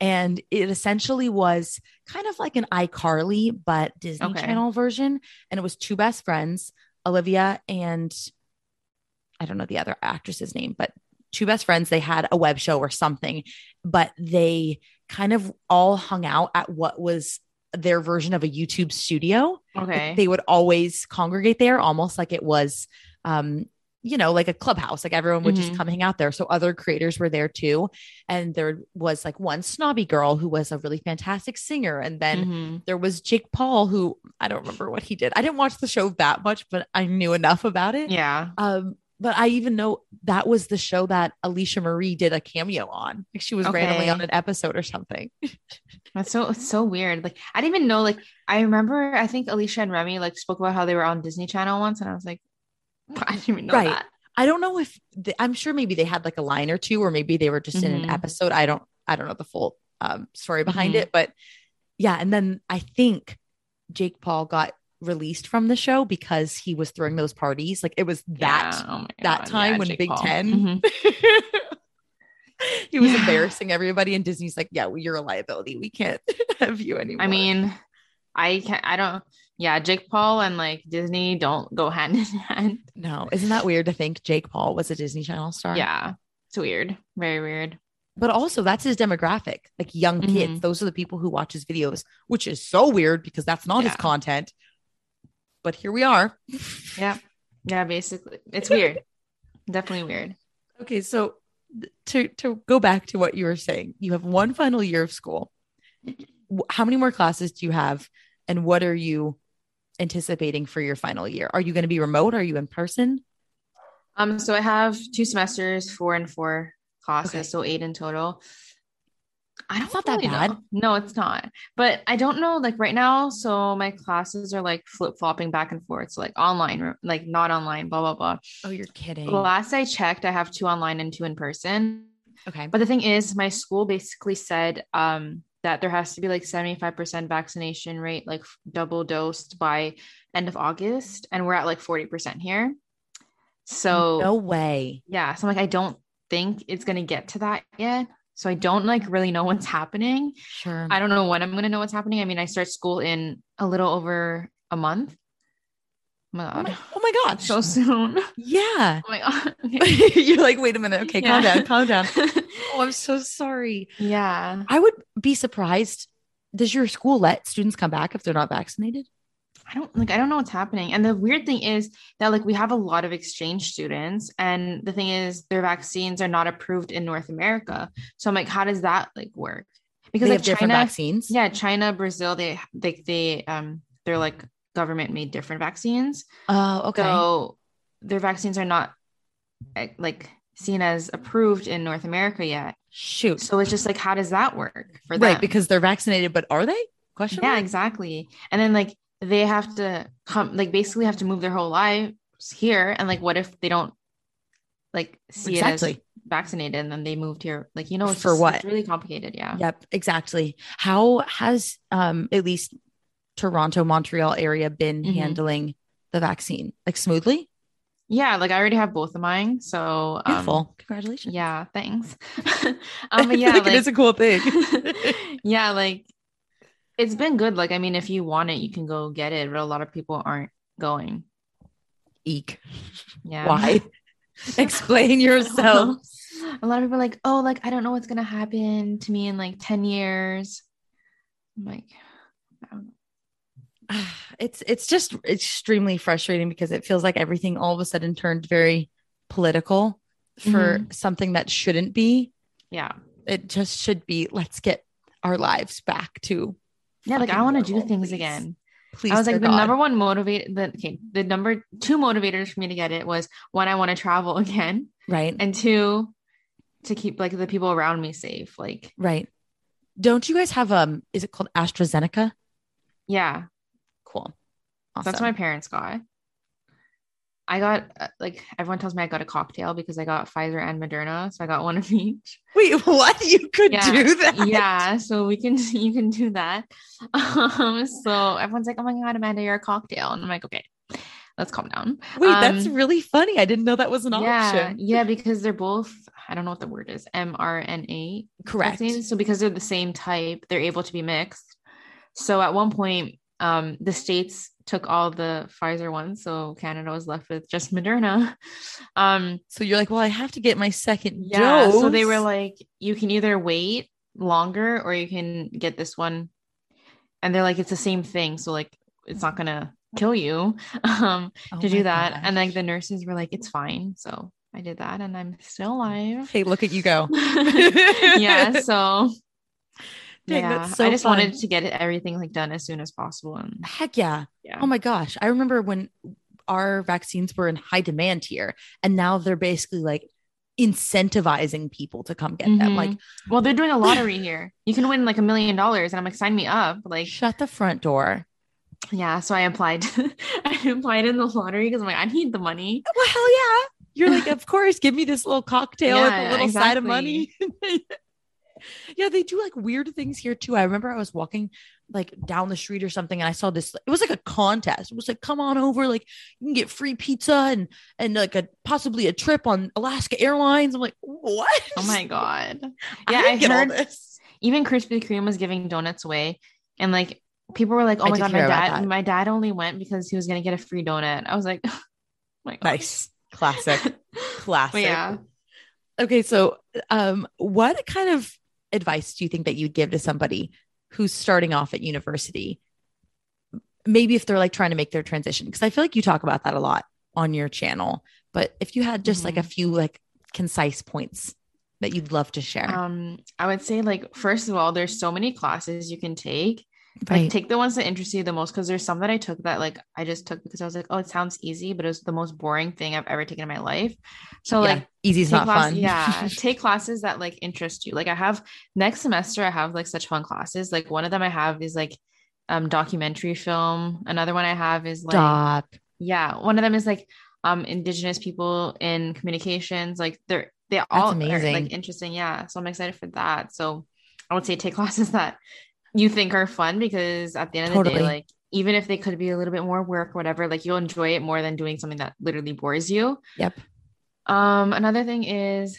And it essentially was kind of like an iCarly, but Disney Okay. Channel version. And it was two best friends, Olivia and I don't know the other actress's name, but two best friends. They had a web show or something, but they kind of all hung out at what was their version of a YouTube studio. Okay. They would always congregate there, almost like it was, um, you know, like a clubhouse. Like everyone would just Mhm. come hang out there. So other creators were there too. And there was like one snobby girl who was a really fantastic singer. And then Mhm. there was Jake Paul, who I don't remember what he did. I didn't watch the show that much, but I knew enough about it. Yeah. Um, but I even know that was the show that Alisha Marie did a cameo on. Like she was randomly on an episode or something. That's so it's so weird. Like I didn't even know. Like I remember, I think Alicia and Remi like spoke about how they were on Disney Channel once, and I was like, I didn't even know Right. that. I don't know if th- I'm sure maybe they had like a line or two, or maybe they were just in an Mhm. episode. I don't, I don't know the full um, story behind Mhm. it, but yeah. And then I think Jake Paul got released from the show because he was throwing those parties. Like it was that Yeah. Oh that time Yeah, when Jake Big Paul. 10 Mhm. he was Yeah. embarrassing everybody, and Disney's like, "Yeah, well, you're a liability. We can't have you anymore." I mean, I can't. I don't. Yeah, Jake Paul and like Disney don't go hand in hand. no, isn't that weird to think Jake Paul was a Disney Channel star? Yeah, it's weird. Very weird. but also that's his demographic, like young kids. Mhm. Those are the people who watch his videos, which is so weird because that's not his content. But here we are. Yeah. Yeah. Basically, it's weird. Definitely weird. Okay, so to to go back to what you were saying, you have one final year of school. How many more classes do you have, and what are you anticipating for your final year? Are you going to be remote? Are you in person? Um. So I have two semesters, four and four classes, Okay. so eight in total. I don't That's not that really bad. know. No, it's not. But I don't know. Like right now, so my classes are like flip flopping back and forth. So like online, like not online, blah blah blah. Oh, you're kidding. Last I checked, I have two online and two in person. okay. But the thing is, my school basically said um, that there has to be like 75% vaccination rate, like double dosed by end of August. And we're at like 40% here. So, no way. yeah. So, I'm like, I don't think it's going to get to that yet. So, I don't like really know what's happening. Sure. I don't know when I'm going to know what's happening. I mean, I start school in a little over a month. Oh my oh, God. my, oh my gosh. So soon. Yeah. Oh my God. Okay. you're like, wait a minute. Okay, calm down. Calm down. Oh, I'm so sorry. yeah. I would be surprised. Does your school let students come back if they're not vaccinated? I don't like I don't know what's happening. And the weird thing is that like we have a lot of exchange students and the thing is their vaccines are not approved in North America. So I'm like how does that like work? Because they like have different China vaccines. yeah, China, Brazil, they they they um they're like government made different vaccines. Oh, okay. So their vaccines are not eh, like seen as approved in North America yet. Shoot. So it's just like how does that work for them? right, because they're vaccinated, but are they? Question. yeah mark? exactly and then like they have to come like basically have to move their whole lives here and like what if they don't like see it Exactly. as vaccinated and then they moved here like you know it's For just- what? it's really complicated yeah Yep, exactly. How has um at least Toronto, Montreal area been Mhm. handling the vaccine? Like smoothly? Yeah, like I already have both of mine. So um, Beautiful. Congratulations. yeah, thanks. um, yeah, Like, like, it is a cool thing. yeah, like it's been good. Like, I mean, if you want it, you can go get it, but a lot of people aren't going. Eek. Yeah. Why? Explain yourself. a lot of people are like, oh, like I don't know what's gonna happen to me in like 10 years. I'm like, I don't know. it's it's just extremely frustrating because it feels like everything all of a sudden turned very political for something that shouldn't be. yeah. It just should be let's get our lives back to Yeah, like I want to do things please. again. please. I was like dear the number one motivated the okay, the number two motivators for me to get it was one, I want to travel again, right and two, to keep like the people around me safe. Like, right. Don't you guys have um is it called AstraZeneca? yeah, Cool. that's what my parents got. I got uh, like everyone tells me I got a cocktail because I got Pfizer and Moderna, so I got one of each. Wait, what? You could Yeah. do that? yeah so we can you can do that um so everyone's like oh my god amanda you're a cocktail and i'm like okay let's calm down Wait, that's Um, really funny. I didn't know that was an yeah option. yeah because they're both i don't know what the word is mrna Correct. vaccines. so because they're the same type they're able to be mixed so at one point um the states took all the pfizer ones so canada was left with just moderna um So you're like, well, I have to get my second yeah dose. so they were like you can either wait longer or you can get this one and they're like it's the same thing so like it's not gonna kill you um Oh to do that gosh. and like the nurses were like it's fine so i did that and i'm still alive hey, look at you go. yeah so Yeah that's so i just fun. wanted to get everything like done as soon as possible and Heck yeah. yeah Oh my gosh. I remember when our vaccines were in high demand here, and now they're basically like incentivizing people to come get them. Mhm. Like, well they're doing a lottery here you can win like a million dollars and i'm like sign me up like shut the front door. Yeah, so I applied. I applied in the lottery because I'm like, I need the money. Well, hell yeah. You're like, of course, give me this little cocktail with a little side of money. yeah, they do like weird things here too. I remember I was walking like down the street or something and I saw this it was like a contest. It was like come on over like you can get free pizza and and like a possibly a trip on Alaska Airlines. I'm like, "What?" Oh my god. Yeah, I, all heard this. even Krispy Kreme was giving donuts away, and like people were like, "Oh I my god, my dad, my dad only went because he was gonna get a free donut." I was like, oh "My god, Nice. Classic. Classic. But yeah, Okay, so um what kind of advice do you think that you'd give to somebody who's starting off at university? Maybe if they're like trying to make their transition because I feel like you talk about that a lot on your channel, but if you had just like a few like concise points that you'd love to share. um, I would say like first of all, there's so many classes you can take. Right. Like take the ones that interest you the most because there's some that I took that like I just took because I was like, oh, it sounds easy, but it was the most boring thing I've ever taken in my life. So Yeah, like easy's take not class- fun. yeah, take classes that like interest you. Like I have next semester, I have like such fun classes. Like one of them I have is like um documentary film. Another one I have is like Stop. yeah, one of them is like um indigenous people in communications. Like they're they all are amazing. like interesting. Yeah, so I'm excited for that. So I would say take classes that you think are fun because at the end of the day, like even if they could be a little bit more work or whatever, like you'll enjoy it more than doing something that literally bores you. Yep. Um, another thing is,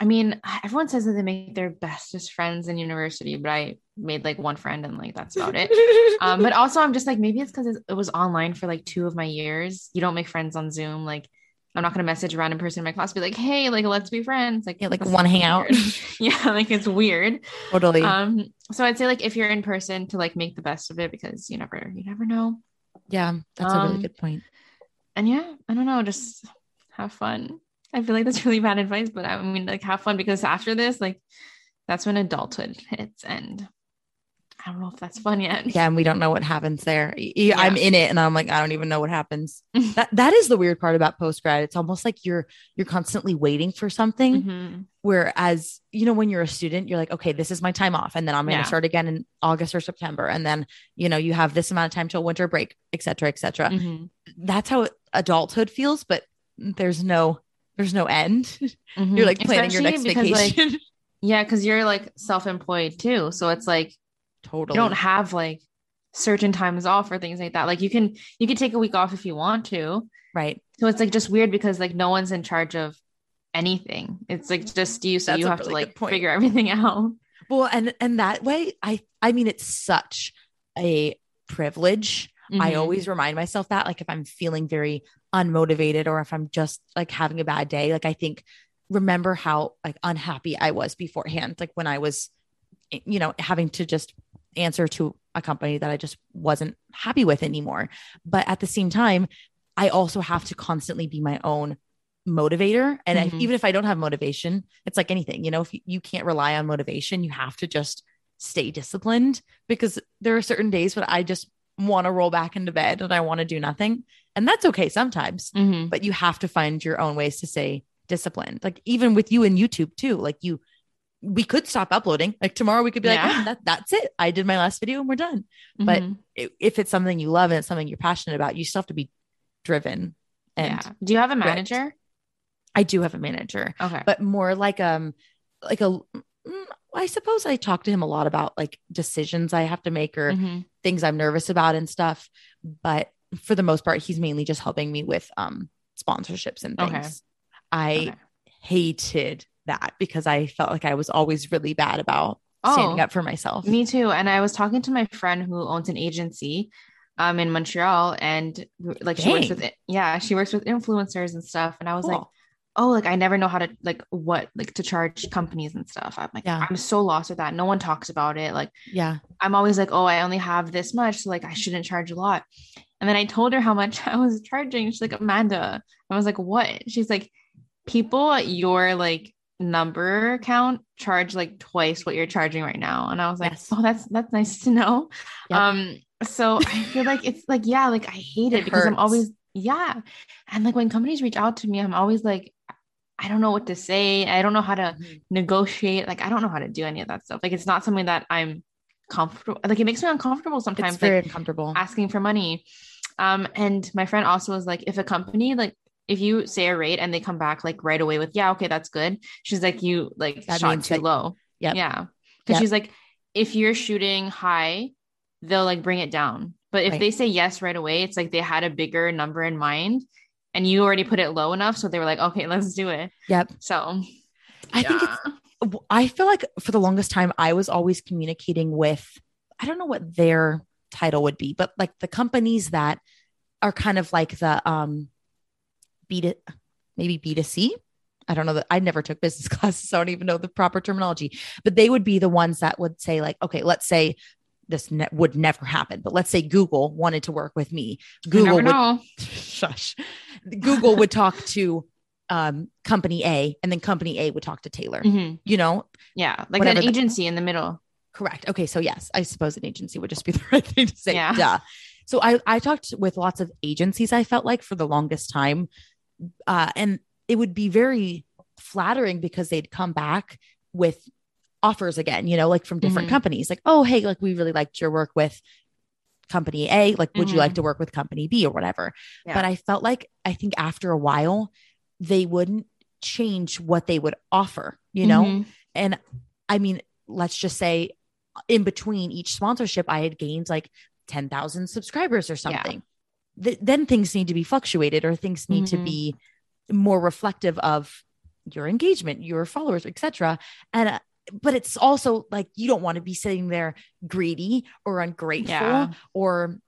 I mean, everyone says that they make their bestest friends in university, but I made like one friend and like that's about it. Um, but also I'm just like maybe it's because it was online for like two of my years. You don't make friends on Zoom. Like I'm not gonna message a random person in my class, be like, hey, like let's be friends. Like Yeah, like that's wanna hang out. yeah, like it's weird. totally. Um, so I'd say like if you're in person to like make the best of it because you never you never know. yeah, that's a really um, good point. And yeah, I don't know, just have fun. I feel like that's really bad advice, but I mean like have fun because after this, like that's when adulthood hits and I don't know if that's fun yet. Yeah, and we don't know what happens there. I'm in it and I'm like, I don't even know what happens. that that is the weird part about post grad. It's almost like you're you're constantly waiting for something. Mhm. Whereas, you know, when you're a student, you're like, okay, this is my time off. And then I'm gonna Yeah. start again in August or September. And then, you know, you have this amount of time till winter break, et cetera, et cetera. Mhm. That's how adulthood feels, but there's no there's no end. Mhm. You're like planning your next Especially because, like, vacation. yeah, because you're like self-employed too. So it's like totally. you don't have like certain times off or things like that. Like you can you can take a week off if you want to. Right. So it's like just weird because like no one's in charge of anything. It's like just you, so That's you have to really good like figure everything out. Well, and and that way, I I mean, it's such a privilege. I Mhm. always remind myself that, like, if I'm feeling very unmotivated or if I'm just like having a bad day, like, I think remember how like unhappy I was beforehand, like when I was, you know, having to just answer to a company that I just wasn't happy with anymore. But at the same time, I also have to constantly be my own motivator. And Mhm. even if I don't have motivation, it's like anything, you know, if you, you can't rely on motivation, you have to just stay disciplined because there are certain days when I just want to roll back into bed and I want to do nothing. And that's okay sometimes, Mhm. but you have to find your own ways to stay disciplined. Like even with you and YouTube too, like you, we could stop uploading. Like tomorrow we could be like, "Oh, that, that's it. I did my last video and we're done. But Mhm. i- if it's something you love and it's something you're passionate about, you still have to be driven. And yeah. Do you have a manager? I do have a manager, Okay. but more like um like a mm, suppose I talk to him a lot about like decisions I have to make or Mhm. things I'm nervous about and stuff. But for the most part, he's mainly just helping me with um sponsorships and things. Okay. I Okay. hated that because I felt like I was always really bad about standing Oh, up for myself. Me too. And I was talking to my friend who owns an agency um in Montreal and like she works with yeah, she works with influencers and stuff. And I was like, oh, like I never know how to like what like to charge companies and stuff. I'm like, Yeah. I'm so lost with that. No one talks about it. Like yeah. I'm always like, oh, I only have this much, so like I shouldn't charge a lot. And then I told her how much I was charging. She's like, Amanda. I was like, what? She's like, people at your like number count charge like twice what you're charging right now. And I was like, Yes. oh, that's that's nice to know. Yep. Um, so I feel like it's like, yeah, like I hate it, It because I'm always, yeah. And like when companies reach out to me, I'm always like, I don't know what to say. I don't know how to Mhm. negotiate. Like I don't know how to do any of that stuff. Like it's not something that I'm comfortable. Like it makes me uncomfortable sometimes. It's very like uncomfortable. asking for money. Um, and my friend also was like, if a company like if you say a rate and they come back like right away with yeah, okay, that's good. She's like, you like That shot too that- low. Yep. Yeah. Because Yep. she's like, if you're shooting high, they'll like bring it down. But if Right. they say yes right away, it's like they had a bigger number in mind and you already put it low enough. So they were like, okay, let's do it. Yep. So I think it's I feel like for the longest time I was always communicating with I don't know what their title would be, but like the companies that are kind of like the um B to maybe B to C. I don't know that I never took business classes, so I don't even know the proper terminology. But they would be the ones that would say, like, okay, let's say this ne- would never happen, but let's say Google wanted to work with me. Google would know. shush. Google would talk to um company A and then company A would talk to Taylor. Mhm. You know, Yeah. Like an the- agency in the middle. Correct. Okay. So yes, I suppose an agency would just be the right thing to say. Yeah. Duh. So I, I talked with lots of agencies, I felt like for the longest time. Uh, and it would be very flattering because they'd come back with offers again, you know, like from different Mhm. companies, like, oh, hey, like we really liked your work with company A. Like, would you Mhm. like to work with company B or whatever? Yeah. But I felt like I think after a while, they wouldn't change what they would offer, you know? Mhm. And I mean, let's just say in between each sponsorship, I had gained like 10,000 subscribers or something. Th- then things need to be fluctuated or things need to Mhm. be more reflective of your engagement, your followers, etc. And, uh, but it's also like you don't want to be sitting there greedy or ungrateful Yeah. or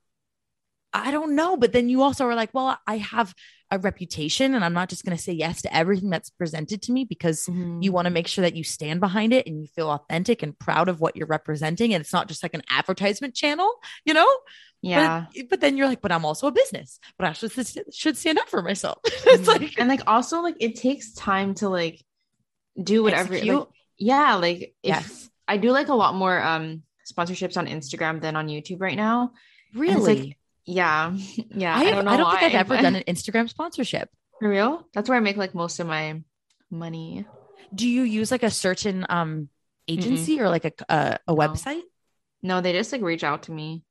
I don't know. But then you also are like, well, I have a reputation and I'm not just going to say yes to everything that's presented to me because Mhm. you want to make sure that you stand behind it and you feel authentic and proud of what you're representing. And it's not just like an advertisement channel, you know? yeah. But, but then you're like, but I'm also a business, but I should, should stand up for myself. it's Mhm. like, and like also like it takes time to like do whatever like yeah like if yes. i do like a lot more um sponsorships on instagram than on youtube right now Really? like, yeah. Yeah. I, i, don't know I don't think I've ever done an Instagram sponsorship. for real? That's where i make like most of my money. Do you use like a certain um agency or like a, a, a No. website? no they just like reach out to me.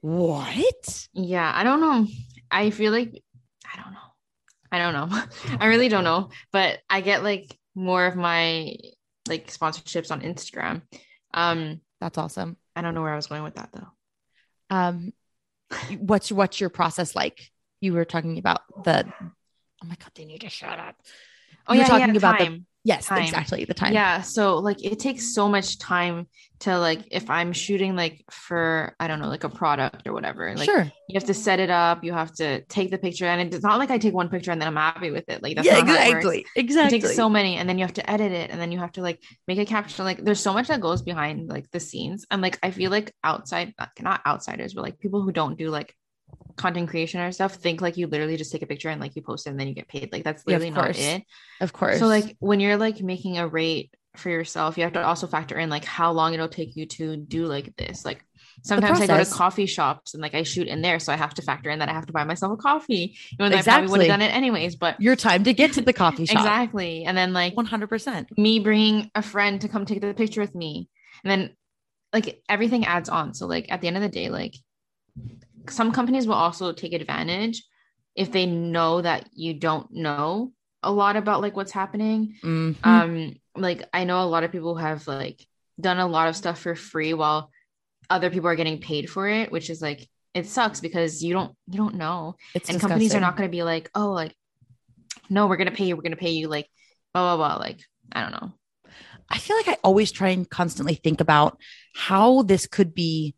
What? yeah. I don't know. I feel like i don't know. I don't know. I really don't know. But i get like more of my like sponsorships on instagram. Um That's awesome. i don't know where i was going with that though. Um, what's what's your process like? You were talking about the. Oh my god, they need to shut up. Oh You were yeah, talking yeah, about the- time. Yes, Time. exactly the time. Yeah, so like it takes so much time to like if I'm shooting like for I don't know like a product or whatever. Like sure. you have to set it up, you have to take the picture, and it's not like I take one picture and then I'm happy with it. Like that's yeah, it exactly. It Exactly. takes so many, and then you have to edit it, and then you have to like make a caption. Like there's so much that goes behind like the scenes, and like I feel like outside, not outsiders, but like people who don't do like content creation or stuff think like you literally just take a picture and like you post it and then you get paid. Like that's Yeah, literally not it. of course. So like when you're like making a rate for yourself, you have to also factor in like how long it'll take you to do like this. Like sometimes I go to coffee shops and like I shoot in there, so I have to factor in that I have to buy myself a coffee. Even though I probably would Exactly. have done it anyways, but your time to get to the coffee shop. exactly. And then like One hundred percent. me bringing a friend to come take the picture with me, and then like everything adds on. So like at the end of the day, like some companies will also take advantage if they know that you don't know a lot about like what's happening. Mm-hmm. um like i know a lot of people have like done a lot of stuff for free while other people are getting paid for it which is like it sucks because you don't you don't know. It's and companies are not going to be like oh like no we're going to pay you we're going to pay you like blah blah blah like i don't know. I feel like I always try and constantly think about how this could be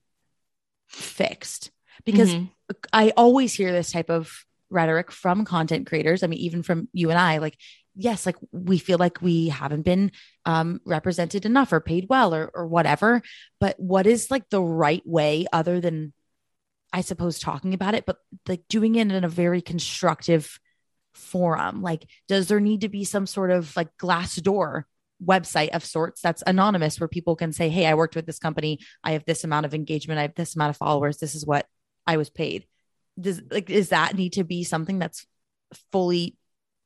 fixed because Mhm. I always hear this type of rhetoric from content creators. I mean, even from you and I, like, yes, like we feel like we haven't been um, represented enough or paid well or, or whatever. But what is like the right way other than, I suppose, talking about it, but like doing it in a very constructive forum? Like, does there need to be some sort of like glass door website of sorts that's anonymous where people can say, Hey, I worked with this company. I have this amount of engagement. I have this amount of followers. This is what I was paid. Does like does that need to be something that's fully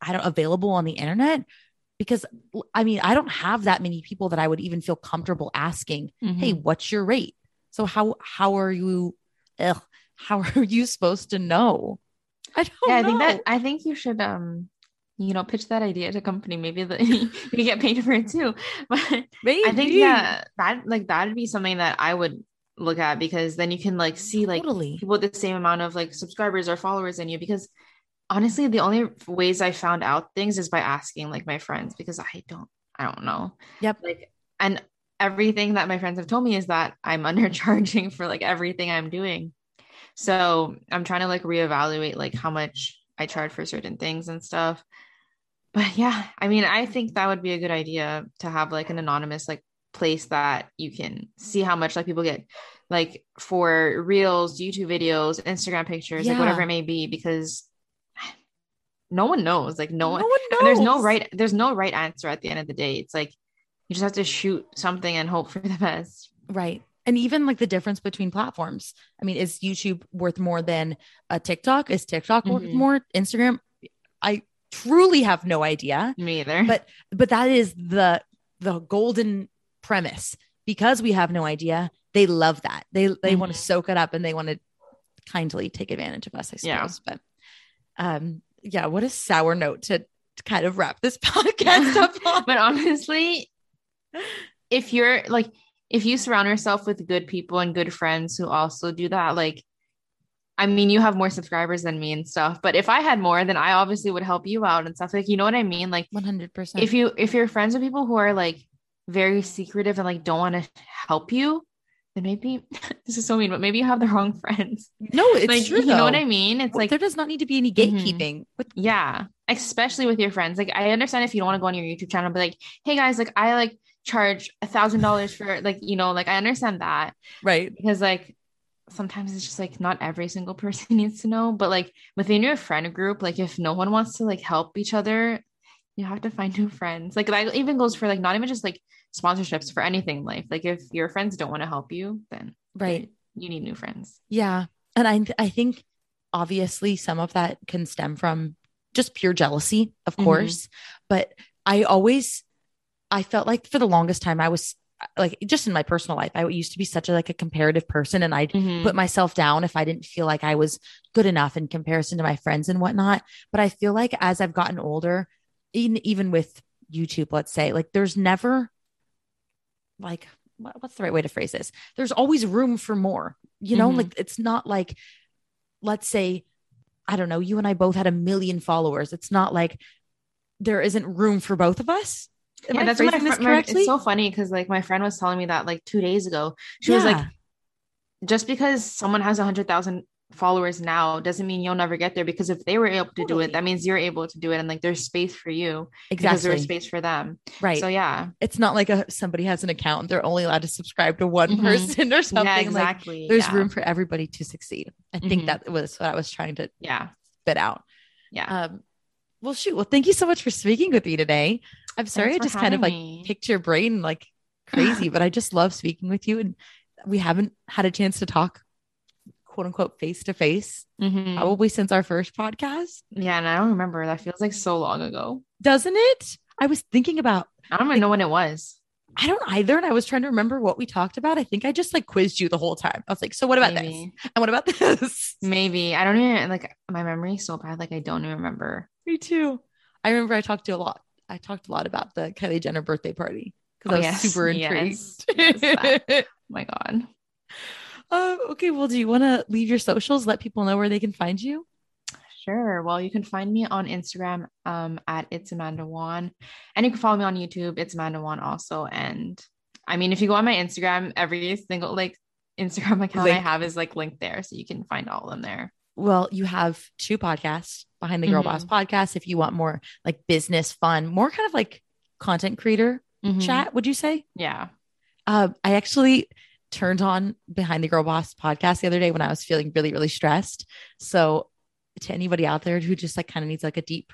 I don't available on the internet? Because I mean, I don't have that many people that I would even feel comfortable asking, "Hey, Mhm. what's your rate?" So how how are you? Ugh, how are you supposed to know? I don't yeah i think that i think you should um you know pitch that idea to company maybe that you get paid for it too but Maybe. i think yeah that like that'd be something that i would look at because then you can like mm, see like Totally. people with the same amount of like subscribers or followers than you because honestly the only ways i found out things is by asking like my friends because i don't i don't know Yep. like and everything that my friends have told me is that i'm undercharging for like everything i'm doing so i'm trying to like reevaluate like how much i charge for certain things and stuff but yeah i mean i think that would be a good idea to have like an anonymous like place that you can see how much like people get like for reels youtube videos instagram pictures like whatever it may be because no one knows like no, one, one and there's no right there's no right answer at the end of the day it's like you just have to shoot something and hope for the best Right. And even like the difference between platforms. I mean, is YouTube worth more than a TikTok? Is TikTok worth Mhm. more? Instagram? I truly have no idea. me either But but that is the the golden premise. Because we have no idea, they love that. They they want Mhm. to soak it up and they want to kindly take advantage of us, I suppose. Yeah. But um yeah, what a sour note to, to kind of wrap this podcast up on. but honestly if you're like if you surround yourself with good people and good friends who also do that like i mean you have more subscribers than me and stuff but if i had more then i obviously would help you out and stuff like you know what i mean like 100%. if you if you're friends with people who are like very secretive and like don't want to help you then maybe this is so mean but maybe you have the wrong friends no, it's like true. you know what i mean it's Like like there does not need to be any Mhm. gatekeeping. With yeah, especially with your friends. Like I understand if you don't want to go on your YouTube channel, but like, hey guys, like I like charge a thousand dollars for like, you know, like I understand that right. because like sometimes it's just like not every single person needs to know. But like within your friend group, like if no one wants to like help each other, you have to find new friends. Like that even goes for like not even just like sponsorships for anything in life. Like if your friends don't want to help you, then Right. you need new friends. Yeah. And I I think obviously some of that can stem from just pure jealousy, of Mhm. course. But I always I felt like for the longest time I was like just in my personal life, I used to be such a like a comparative person and I'd Mhm. put myself down if I didn't feel like I was good enough in comparison to my friends and whatnot. But I feel like as I've gotten older, even even with YouTube, let's say, like there's never like what- what's the right way to phrase this? There's always room for more. You know, Mhm. like it's not like, let's say, I don't know, you and I both had a million followers. It's not like there isn't room for both of us. Am yeah, I that's what my, phrasing this fr- my correctly? it's so funny because like my friend was telling me that like two days ago. She was like, just because someone has a hundred thousand followers now doesn't mean you'll never get there because if they were able to do it, that means you're able to do it. And like there's space for you because exactly there's space for them. right. So yeah. it's not like a somebody has an account they're only allowed to subscribe to one Mhm. person or something yeah, like exactly. there's yeah. room for everybody to succeed i think Mhm. that was what i was trying to Yeah. spit out Yeah. um well shoot well thank you so much for speaking with me today i'm sorry i just kind of like me. picked your brain like crazy but i just love speaking with you and we haven't had a chance to talk quote unquote face to face probably since our first podcast Yeah, and I don't remember. That feels like so long ago. doesn't it i was thinking about I don't even know when it was. I don't either. And I was trying to remember what we talked about. I think I just like quizzed you the whole time. I was like, so what about this? And what about this? Maybe. I don't even like my memory so bad. Like I don't even remember. Me too. I remember I talked to a lot. I talked a lot about the Kylie Jenner birthday party because Oh, I was yes. super intrigued. Yes, Oh my God. Um, okay. Well, do you want to leave your socials? Let people know where they can find you. Sure. Well, you can find me on Instagram um, at it's Amanda Wan, and you can follow me on YouTube. It's Amanda Wan also. And I mean, if you go on my Instagram, every single like Instagram account I have is like linked there, so you can find all of them there. Well, you have two podcasts behind the Girl Mhm. Boss podcast. If you want more like business fun, more kind of like content creator Mhm. chat, would you say? Yeah. Uh, I actually turned on Behind the Girl Boss podcast the other day when I was feeling really, really stressed. So, to anybody out there who just like kind of needs like a deep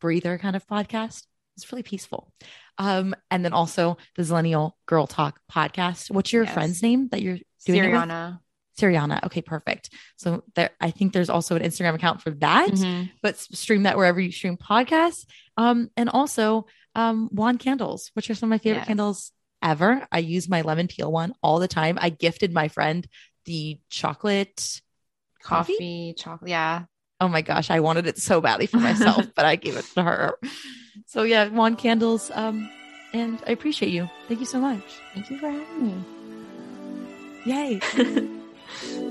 breather kind of podcast, it's really peaceful. Um, and then also the Zillennial Girl Talk podcast. What's your Yes. friend's name that you're doing? Siriana. Siriana. Okay, perfect. So there, I think there's also an Instagram account for that, Mhm. but stream that wherever you stream podcasts. Um, and also um, wand candles, which are some of my favorite Yes. candles ever. I use my lemon peel one all the time. I gifted my friend the chocolate coffee. Coffee, chocolate. Yeah. Oh my gosh, I wanted it so badly for myself, but I gave it to her. So yeah, wand candles. Um, and I appreciate you. Thank you so much. Thank you for having me. Yay.